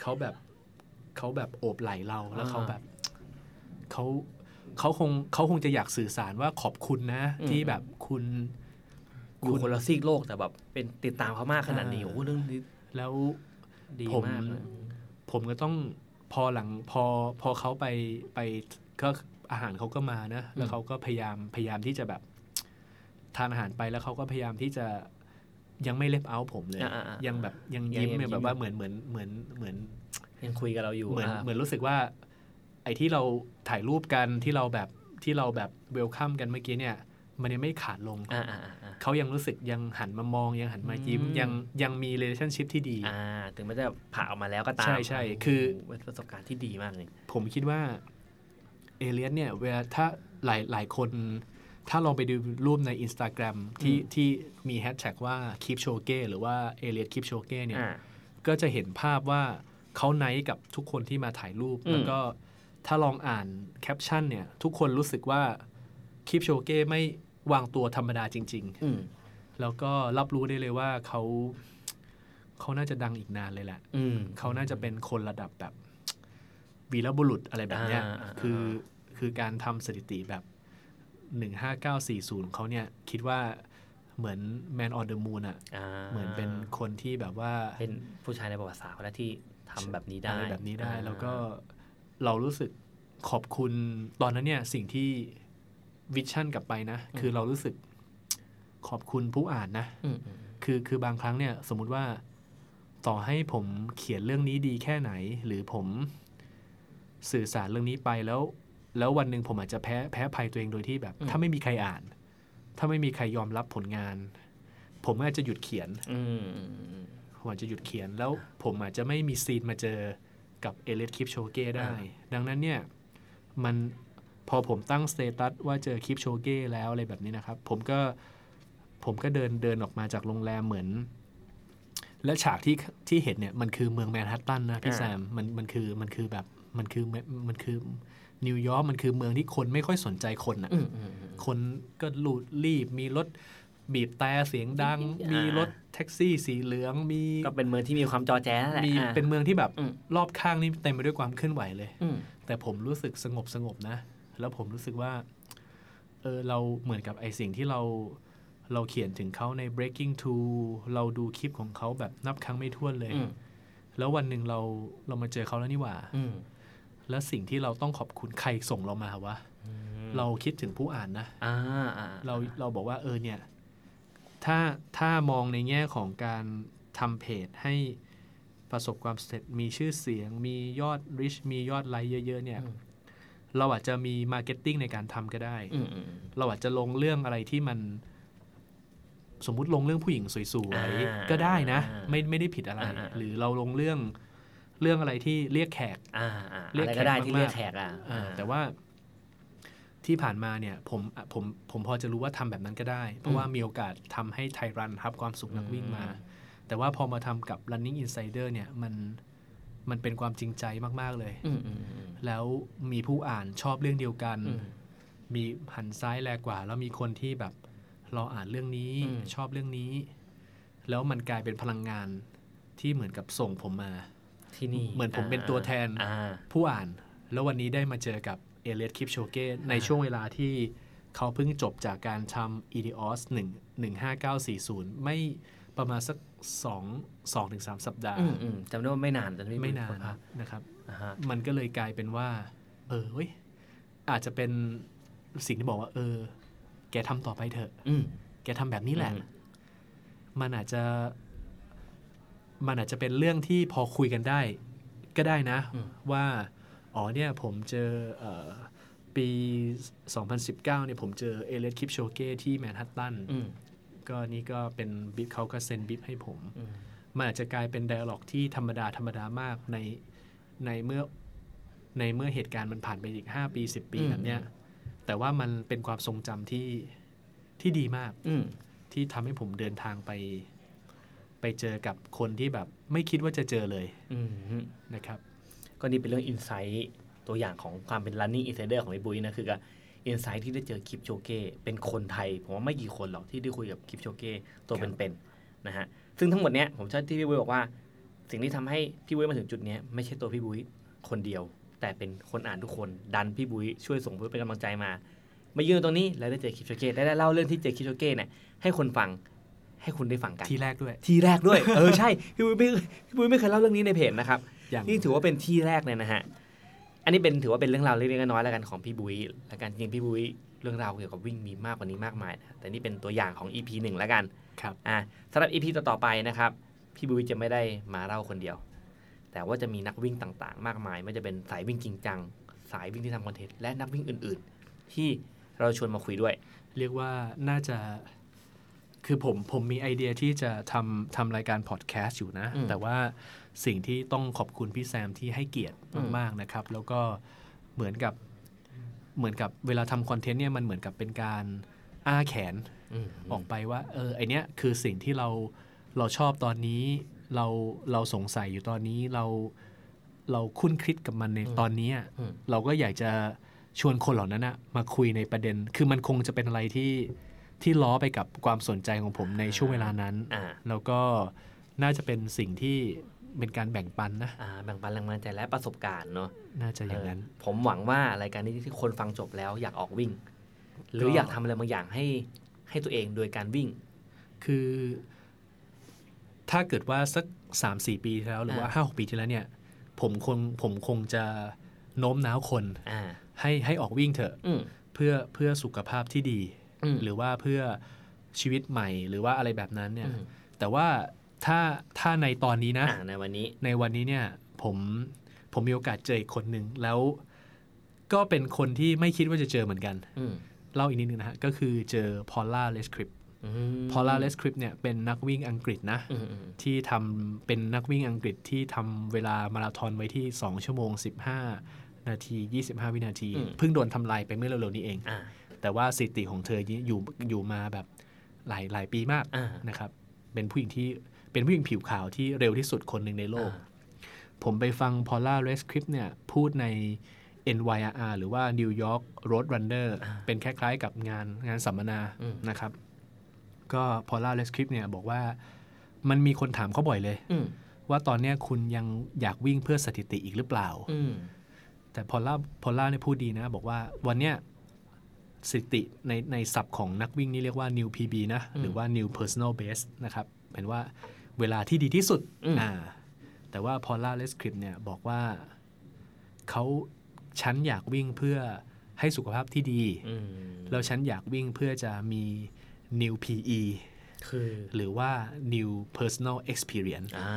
เขาแบบเขาแบบโอบไหล่เราแล้วเขาแบบเขาเขาคงเขาคงจะอยากสื่อสารว่าขอบคุณนะ ที่แบบคุณอยู่คนละซีกโลกแต่แบบ เป็นติดตามเขามากขนาดนี้อ่าโอ้โหเรื่องนี้แล้วดีผมมากเลยผมก็ต้อง พอหลังพอพอเขาไปไปก็อาหารเขาก็มานะแล้วเขาก็พยายามพยายามที่จะแบบทานอาหารไปแล้วเขาก็พยายามที่จะยังไม่เล็บเอาผมเลยอ่าอ่าอ่ายัยังแบบยังยังยิ้มยังเนี่ยแบยิ้บมว่าเหมือนเหมือนเหมือนเหมือน ยังคุยกับเราอยู่เหมือนอ่าเหมือนรู้สึกว่า ไอ้ที่เราถ่ายรูปกันที่เราแบบที่เราแบบเวลคัมกันเมื่อกี้เนี่ย มันยังไม่ขาดลงอ่าอ่าอ่าอ่าเขายังรู้สึกยังหันมามองยังหันมายิ้มอืมยังยังมี relationship ที่ดี อ่า ถึงมันจะผ่าออกมาแล้วก็ตาม ใช่ใช่คือโโหเป็นประสบการณ์ที่ดีมากเลย ผมคิดว่าเอเลียนเนี่ยเวลาถ้าหลายหลายคน ถ้าลองไปดูรูปใน Instagram ที่อืมที่มีแฮชแท็กว่า keep s h o g e หรือว่าเอเลีย keep s h o g e เนี่ยอ่าก็จะเห็นภาพว่าเขาไนท์กับทุกคนที่มาถ่ายรูปอืมแล้วก็ถ้าลองอ่านแคปชั่นเนี่ย ทุกคนรู้สึกว่า keep s h o g e ไม่ วางตัวธรรมดาจริงอืมๆแล้วก็รับรู้ได้เลยว่าเขาเขาน่าจะดังอีกนานเลยแหละอืมเขาน่าจะเป็นคนระดับแบบวีรบุรุษอะไรแบบเนี้ยอ่าอ่าคือคือการทำสถิติแบบ15940เขาเนี่ยคิดว่าเหมือน Man on the Moon อะอ่าเหมือนเป็นคนที่แบบว่าเป็นผู้ชายในประวัติศาสตร์คนแรกที่ทำแบบนี้ได้อะไรแบบนี้ได้อ่าแล้วก็เรารู้สึกขอบคุณตอนนั้นเนี่ยสิ่งที่ วิชั่นกลับไปนะ คือเรารู้สึกขอบคุณผู้อ่านนะอืมอืมคือคือบางครั้งเนี่ย สมมุติว่าต่อให้ผมเขียนเรื่องนี้ดีแค่ไหน หรือผมสื่อสารเรื่องนี้ไปแล้ว แล้ววันหนึ่งผมอาจจะแพ้แพ้ภัยตัวเองโดยที่แบบ ถ้าไม่มีใครอ่าน ถ้าไม่มีใครยอมรับผลงาน ผมก็อาจจะหยุดเขียนอืมอืมอืมผมอาจจะหยุดเขียนแล้วผมอาจจะไม่มี scene มาเจอกับเอเลียดคิปโชเก้ได้ ดังนั้นเนี่ย มัน พอผมตั้ง status ว่าเจอคิปโชเก้แล้วอะไรแบบนี้นะครับ ผมก็ผมก็เดินเดินออกมาจากโรงแรมเหมือน และฉากที่ที่เห็นเนี่ยมันคือเมืองแมนฮัตตันนะพี่อ่าแซมมันมันคือมันคือแบบมันคือมันคือนิวยอร์กมันคือเมืองที่คนไม่ค่อยสนใจคนอะอืมอืมอืมคนก็ rude รีบมีรถบีบแต่เสียงดังอ่ามีมีรถแท็กซี่สีเหลืองมีก็เป็นเมืองที่มีความจอแจ้นั่นแหละมีอ่าเป็นเมืองที่แบบอืมรอบข้างนี่เต็มไปด้วยความเคลื่อนไหวเลยอืมแต่ผมรู้สึกสงบสงบนะ แล้วผมรู้สึกว่าเออเราเหมือนกับไอสิ่งที่เราเราเขียนถึงเขาใน breaking two เราดูคลิปของเขาแบบนับครั้งไม่ถ้วนเลยอืมแล้ววันหนึ่งเราเรามาเจอเขาแล้วนี่หว่าอืมแล้วสิ่งที่เราต้องขอบคุณใครส่งเรามาวะอืมเราคิดถึงผู้อ่านนะอ่าอ่าเราเราบอกว่าเออเนี่ย ถ้าถ้ามองในแง่ของการทำเพจให้ประสบความสำเร็จมีชื่อเสียง มียอด reach มียอดไลค์เยอะ ๆ เนี่ย เราอาจจะมี marketing ในการทำก็ได้อืมอืมเราอาจจะลงเรื่องอะไรที่มัน สมมุติลงเรื่องผู้หญิงสวยอ่าๆก็ได้นะอ่าไม่ไม่ได้ผิดอะไรอ่าอ่าหรือเราลงเรื่องเรื่องอะไรที่เรียกแขกอ่าอ่าเรียกอะไรก็ได้แขกที่มากๆเรียกแขกอะอ่าแต่ว่าที่ผ่านมาเนี่ยผมอะผมผมพอจะรู้ว่าทำแบบนั้นก็ได้ เพราะว่ามีโอกาสทำให้ไทยรันรับความสุขนักวิ่งมา แต่ว่าพอมาทำกับ running insider เนี่ยมัน มันเป็นความจริงใจมากๆเลยอืมอืมอืมแล้วมีผู้อ่านชอบเรื่องเดียวกันอืมมีหันซ้ายแลกว่า แล้วมีคนที่แบบเราอ่านเรื่องนี้อืมชอบเรื่องนี้ แล้วมันกลายเป็นพลังงานที่เหมือนกับส่งผมมา ที่นี่ เหมือนผมเป็นตัวแทนอ่าผู้อ่าน แล้ววันนี้ได้มาเจอกับเอเลียสคลิปโชเก้ในช่วงเวลาที่เขาเพิ่งจบจากการทำ EDOS 1 15940 ไม่ ประมาณสัก2 2ถึง3สัปดาห์อืมอืมจำได้ว่าไม่นานจำด้ไม่นานคพักนะครับอ่าฮะมันก็เลยกลายเป็นว่า เออเว้ยอาจจะเป็นสิ่งที่บอกว่า เออ แกทำต่อไปเถอะอืมแกทำแบบนี้แหละอืมมันอาจจะ มันอาจจะเป็นเรื่องที่พอคุยกันได้ ก็ได้นะอืมว่าอ๋อเนี่ยผมเจอเออปี 2019เนี่ยผมเจอเอเลสคิปโชเก้ที่แมนฮัตตันอืม ก็นี่ก็เป็นบิ๊กเขาก็เซ็นบิ๊กให้ผมอืมมันอาจจะกลายเป็นไดอะล็อกที่ธรรมดาธรรมดามากในในเมื่อในเมื่อเหตุการณ์มันผ่านไปอีก 5 ปี 10 ปีอืมแบบเนี้ยแต่ว่ามันเป็นความทรงจำที่ที่ดีมากอืมที่ทำให้ผมเดินทางไป ไปเจอกับคนที่แบบ ไม่คิดว่าจะเจอเลยอืมนะครับ ก็นี่เป็นเรื่องอินไซต์ตัวอย่างของความเป็น running insider ของไอ้บุ้ยนะคือ กับอินไซต์ที่ได้เจอคลิปโชเก้เป็นคนไทย ผมว่าไม่กี่คนหรอกที่ได้คุยกับคลิปโชเก้ตัวครับเป็นๆนะฮะซึ่งทั้งหมดเนี้ยผมชอบที่พี่บุ้ยบอกว่า สิ่งที่ทำให้พี่บุ้ยมาถึงจุดเนี้ยไม่ใช่ตัวพี่บุ้ยคนเดียว แต่เป็นคนอ่านทุกคนดันพี่บุ้ยช่วยส่งเพื่อเป็นกำลังใจมามายืนตรงนี้แล้วได้เจอคลิปโชเก้ได้ได้เล่าเรื่องที่เจอคลิปโชเก้เนี่ยให้คนฟังให้คุณได้ฟังกันที่แรกด้วย ที่แรกด้วย เออใช่พี่บุ้ยไม่พี่บุ้ยไม่เคยเล่าเรื่องนี้ในเพจนะครับอย่างนี่ถือว่าเป็นที่แรกเลยนะฮะ อันนี้เป็นถือว่าเป็นเรื่องราวเล็กๆน้อยๆแล้วกันของพี่บุ้ยแล้วกันจริงๆพี่บุ้ยเรื่องราวเกี่ยวกับวิ่งมีมากกว่านี้มากมายนะแต่นี่เป็นตัวอย่างของ EP หนึ่งแล้วกันครับอะสำหรับ EP ต่อๆไปนะครับ พี่บุ้ยจะไม่ได้มาเล่าคนเดียว แต่ว่าจะมีนักวิ่งต่างๆ มากมายไม่ว่าจะเป็นสายวิ่งจริงจังสายวิ่งที่ทำ content และนักวิ่งอื่น ๆ ที่เราชวนมาคุยด้วย เรียกว่าน่าจะ คือผมผมมีไอเดียที่จะทำทำรายการพอดแคสต์อยู่นะอืมแต่ว่าสิ่งที่ต้องขอบคุณพี่แซมที่ให้เกียรติอืมมาก ๆ นะครับ แล้วก็เหมือนกับเหมือนกับเวลาทำ content เนี่ยมันเหมือนกับเป็นการอ้าแขนอืมออกไปว่า เออไอเนี้ยคือสิ่งที่เราเราชอบตอนนี้ เราเราสงสัยอยู่ตอนนี้เราเราคุ้นคิดกับมันในตอนนี้อะอืมเราก็อยากจะชวนคนเหล่านั้นนะมาคุยในประเด็น คือมันคงจะเป็นอะไรที่ ที่ล้อไปกับความสนใจของผมในช่วงเวลานั้นอ่าแล้วก็น่าจะเป็นสิ่งที่เป็นการแบ่งปันนะอ่าแบ่งปันแรงบันดาลใจและประสบการณ์เนาะน่าจะอย่างนั้นเออผมหวังว่ารายการนี้ที่คนฟังจบแล้วอยากออกวิ่ง หรืออยากทำอะไรบางอย่างให้ให้ตัวเองโดยการวิ่ง คือ ถ้าเกิดว่าสักสามสี่ปีที่แล้วหรือว่าอ่าห้าหกปีที่แล้วเนี่ย ผมคงผมคงจะโน้มน้าวคนอ่าให้ให้ออกวิ่งเถอะอืมเพื่อเพื่อสุขภาพที่ดีอืม หรือว่าเพื่อชีวิตใหม่หรือว่าอะไรแบบนั้นเนี่ยอืมแต่ว่าถ้าถ้าในตอนนี้นะอ่าในวันนี้ในวันนี้เนี่ยผมผมมีโอกาสเจออีกคนหนึ่งแล้วก็เป็นคนที่ไม่คิดว่าจะเจอเหมือนกันอืมเล่าอีกนิดนึงนะฮะ ก็คือเจอพอลล่าเลสคริปอืมพอลล่าเลสคริปเนี่ยเป็นนักวิ่งอังกฤษนะอืมอืมที่ทำเป็นนักวิ่งอังกฤษที่ทำเวลามาราธอนไว้ที่ 2 ชั่วโมง 15 นาที 25 วินาที เพิ่งโดนทำลายไปเมื่อเร็วๆนี้เองอ่า แต่ว่าสถิติของเธออยู่อยู่มาแบบหลายหลายปีมากอ่านะครับ เป็นผู้หญิงที่เป็นผู้หญิงผิวขาวที่เร็วที่สุดคนหนึ่งในโลกอ่าผมไปฟังพอลล่าเรสคริปเนี่ยพูดใน NYRR หรือว่า New York Road Runner เป็นคล้ายๆกับงานงานสัมมนาอืมนะครับ ก็พอลล่าเรสคริปเนี่ยบอกว่ามันมีคนถามเขาบ่อยเลยอืมว่าตอนเนี้ยคุณยังอยากวิ่งเพื่อสถิติอีกหรือเปล่าอืมแต่พอลล่าพอลล่าเนี่ยพูดดีนะ บอกว่าวันเนี้ย สถิติในในศัพท์ของนักวิ่งนี่เรียกว่า new PB นะ หรือว่า new personal best นะครับเป็นว่าเวลาที่ดีที่สุดอืมอ่าแต่ว่าพอลล่าเลสคริปเนี่ยบอกว่าเขาฉันอยากวิ่งเพื่อให้สุขภาพที่ดีอืมแล้วฉันอยากวิ่งเพื่อจะมี new PE คือหรือว่า new personal experience อ่า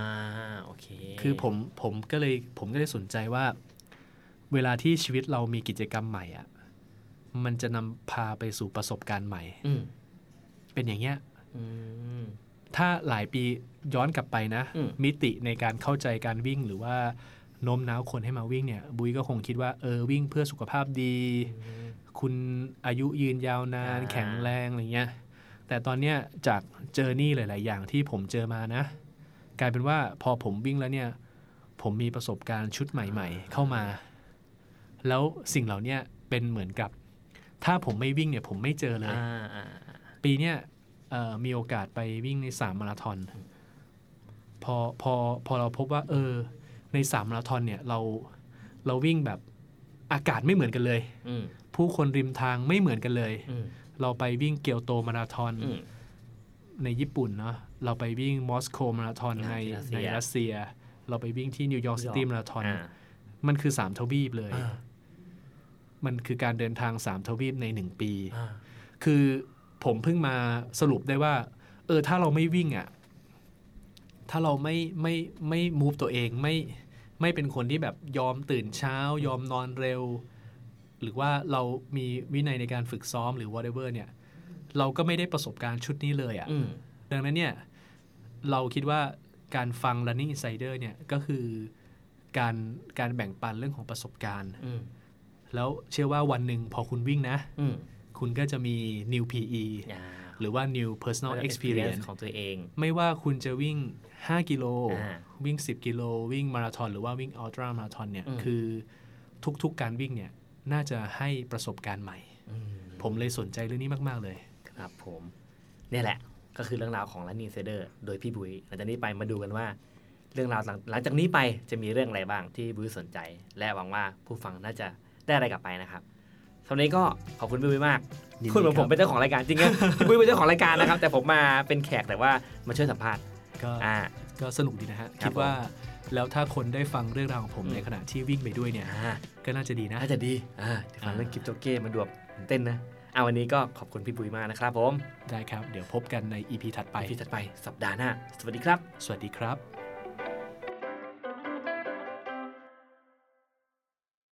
โอเค คือผมผมก็เลยผมก็เลยสนใจว่า เวลาที่ชีวิตเรามีกิจกรรมใหม่อะ่ะ มันจะนำพาไปสู่ประสบการณ์ใหม่อืมเป็นอย่างเงี้ยอืมถ้าหลายปีย้อนกลับไปนะอืมมิติในการเข้าใจการวิ่งหรือว่าโน้มน้าวคนให้มาวิ่งเนี่ย บุ้ยก็คงคิดว่าเออวิ่งเพื่อสุขภาพดี คุณอายุยืนยาวนานอ่าแข็งแรงอะไรเงี้ยแต่ตอนเนี้ยจากเจอนี่หลาย ๆ อย่างที่ผมเจอมานะ กลายเป็นว่าพอผมวิ่งแล้วเนี่ย ผมมีประสบการณ์ชุดใหม่ ๆ เข้ามา แล้วสิ่งเหล่าเนี้ยเป็นเหมือนกับ ถ้าผมไม่วิ่งเนี่ยผมไม่เจอเลยอ่าอ่าอ่าปีเนี้ยเอ่อมีโอกาสไปวิ่งในสามมาราธอนพอพอพอเราพบว่า เออ ในสามมาราธอนเนี่ยเราเราวิ่งแบบอากาศไม่เหมือนกันเลยอืมผู้คนริมทางไม่เหมือนกันเลยอืมเราไปวิ่งเกียวโตมาราธอนอืมในญี่ปุ่นเนาะเราไปวิ่งมอสโกมาราธอนอ่าในที่รัสเซียในรัสเซีย เราไปวิ่งที่นิวยอร์กซิตี้มาราธอนอ่ามันคือสามทวีปเลยอ่า มันคือการเดินทางสามทวีปในหนึ่งปีอ่าคือผมเพิ่งมาสรุปได้ว่า เออถ้าเราไม่วิ่งอะ่ะ ถ้าเราไม่ไม่ไม่มูฟตัวเองไม่ไม่เป็นคนที่แบบยอมตื่นเช้า ยอมนอนเร็ว หรือว่าเรามีวินัยในการฝึกซ้อมหรือ whatever เนี่ย เราก็ไม่ได้ประสบการณ์ชุดนี้เลยอะ่ะอืมดังนั้นเนี่ย เราคิดว่าการฟัง Running Insider เนี่ยก็คือการการแบ่งปันเรื่องของประสบการณ์อืม แล้วเชื่อว่าวันหนึ่งพอคุณวิ่งนะอืมคุณก็จะมี new PE อ่าหรือว่า new personal experience ของตัวเอง ไม่ว่าคุณจะวิ่ง 5 กิโลอ่าวิ่ง 10 กิโล วิ่งมาราธอนหรือว่าวิ่งอัลตร้ามาราธอนเนี่ยอืมคือทุกๆการวิ่งเนี่ย น่าจะให้ประสบการณ์ใหม่อืมผมเลยสนใจเรื่องนี้มาก ๆ เลย ครับผมเนี่ยแหละก็คือเรื่องราวของ Running Insider โดยพี่บุ้ยหลังจากนี้ไปมาดูกันว่าเรื่องราวหลังหลังจากนี้ไปจะมีเรื่องอะไรบ้างที่บุ้ยสนใจ และหวังว่าผู้ฟังน่าจะ ได้อะไรกลับไปนะครับสำหรับวันนี้ก็ขอบคุณพี่บุ้ยมากยินดีพูดเหมือนคผรับมเป็นเจ้าของรายการจริงๆนะพี่ปุ้ยเป็นเจ้าของรายการนะครับ แต่ผมมาเป็นแขกแต่ว่ามาช่วยสัมภาษณ์ก็อ่าก็สนุกดีนะฮะครับคิดว่าแล้วถ้าคนได้ฟังเรื่องราวของผมอืมในขณะที่วิ่งไปด้วยเนี่ยอ่าก็น่าจะดีนะน่าจะดีอ่าเดี๋ยวฟังอ่าเรื่องคริปโตเก้มันดูแบบตื่นเต้นนะเอาวันนี้ก็ขอบคุณพี่ปุ้ยมากนะครับผมได้ครับ เดี๋ยวพบกันใน EP ถัดไปไปที่ถัดไปสัปดาห์หน้า สวัสดีครับ สวัสดีครับ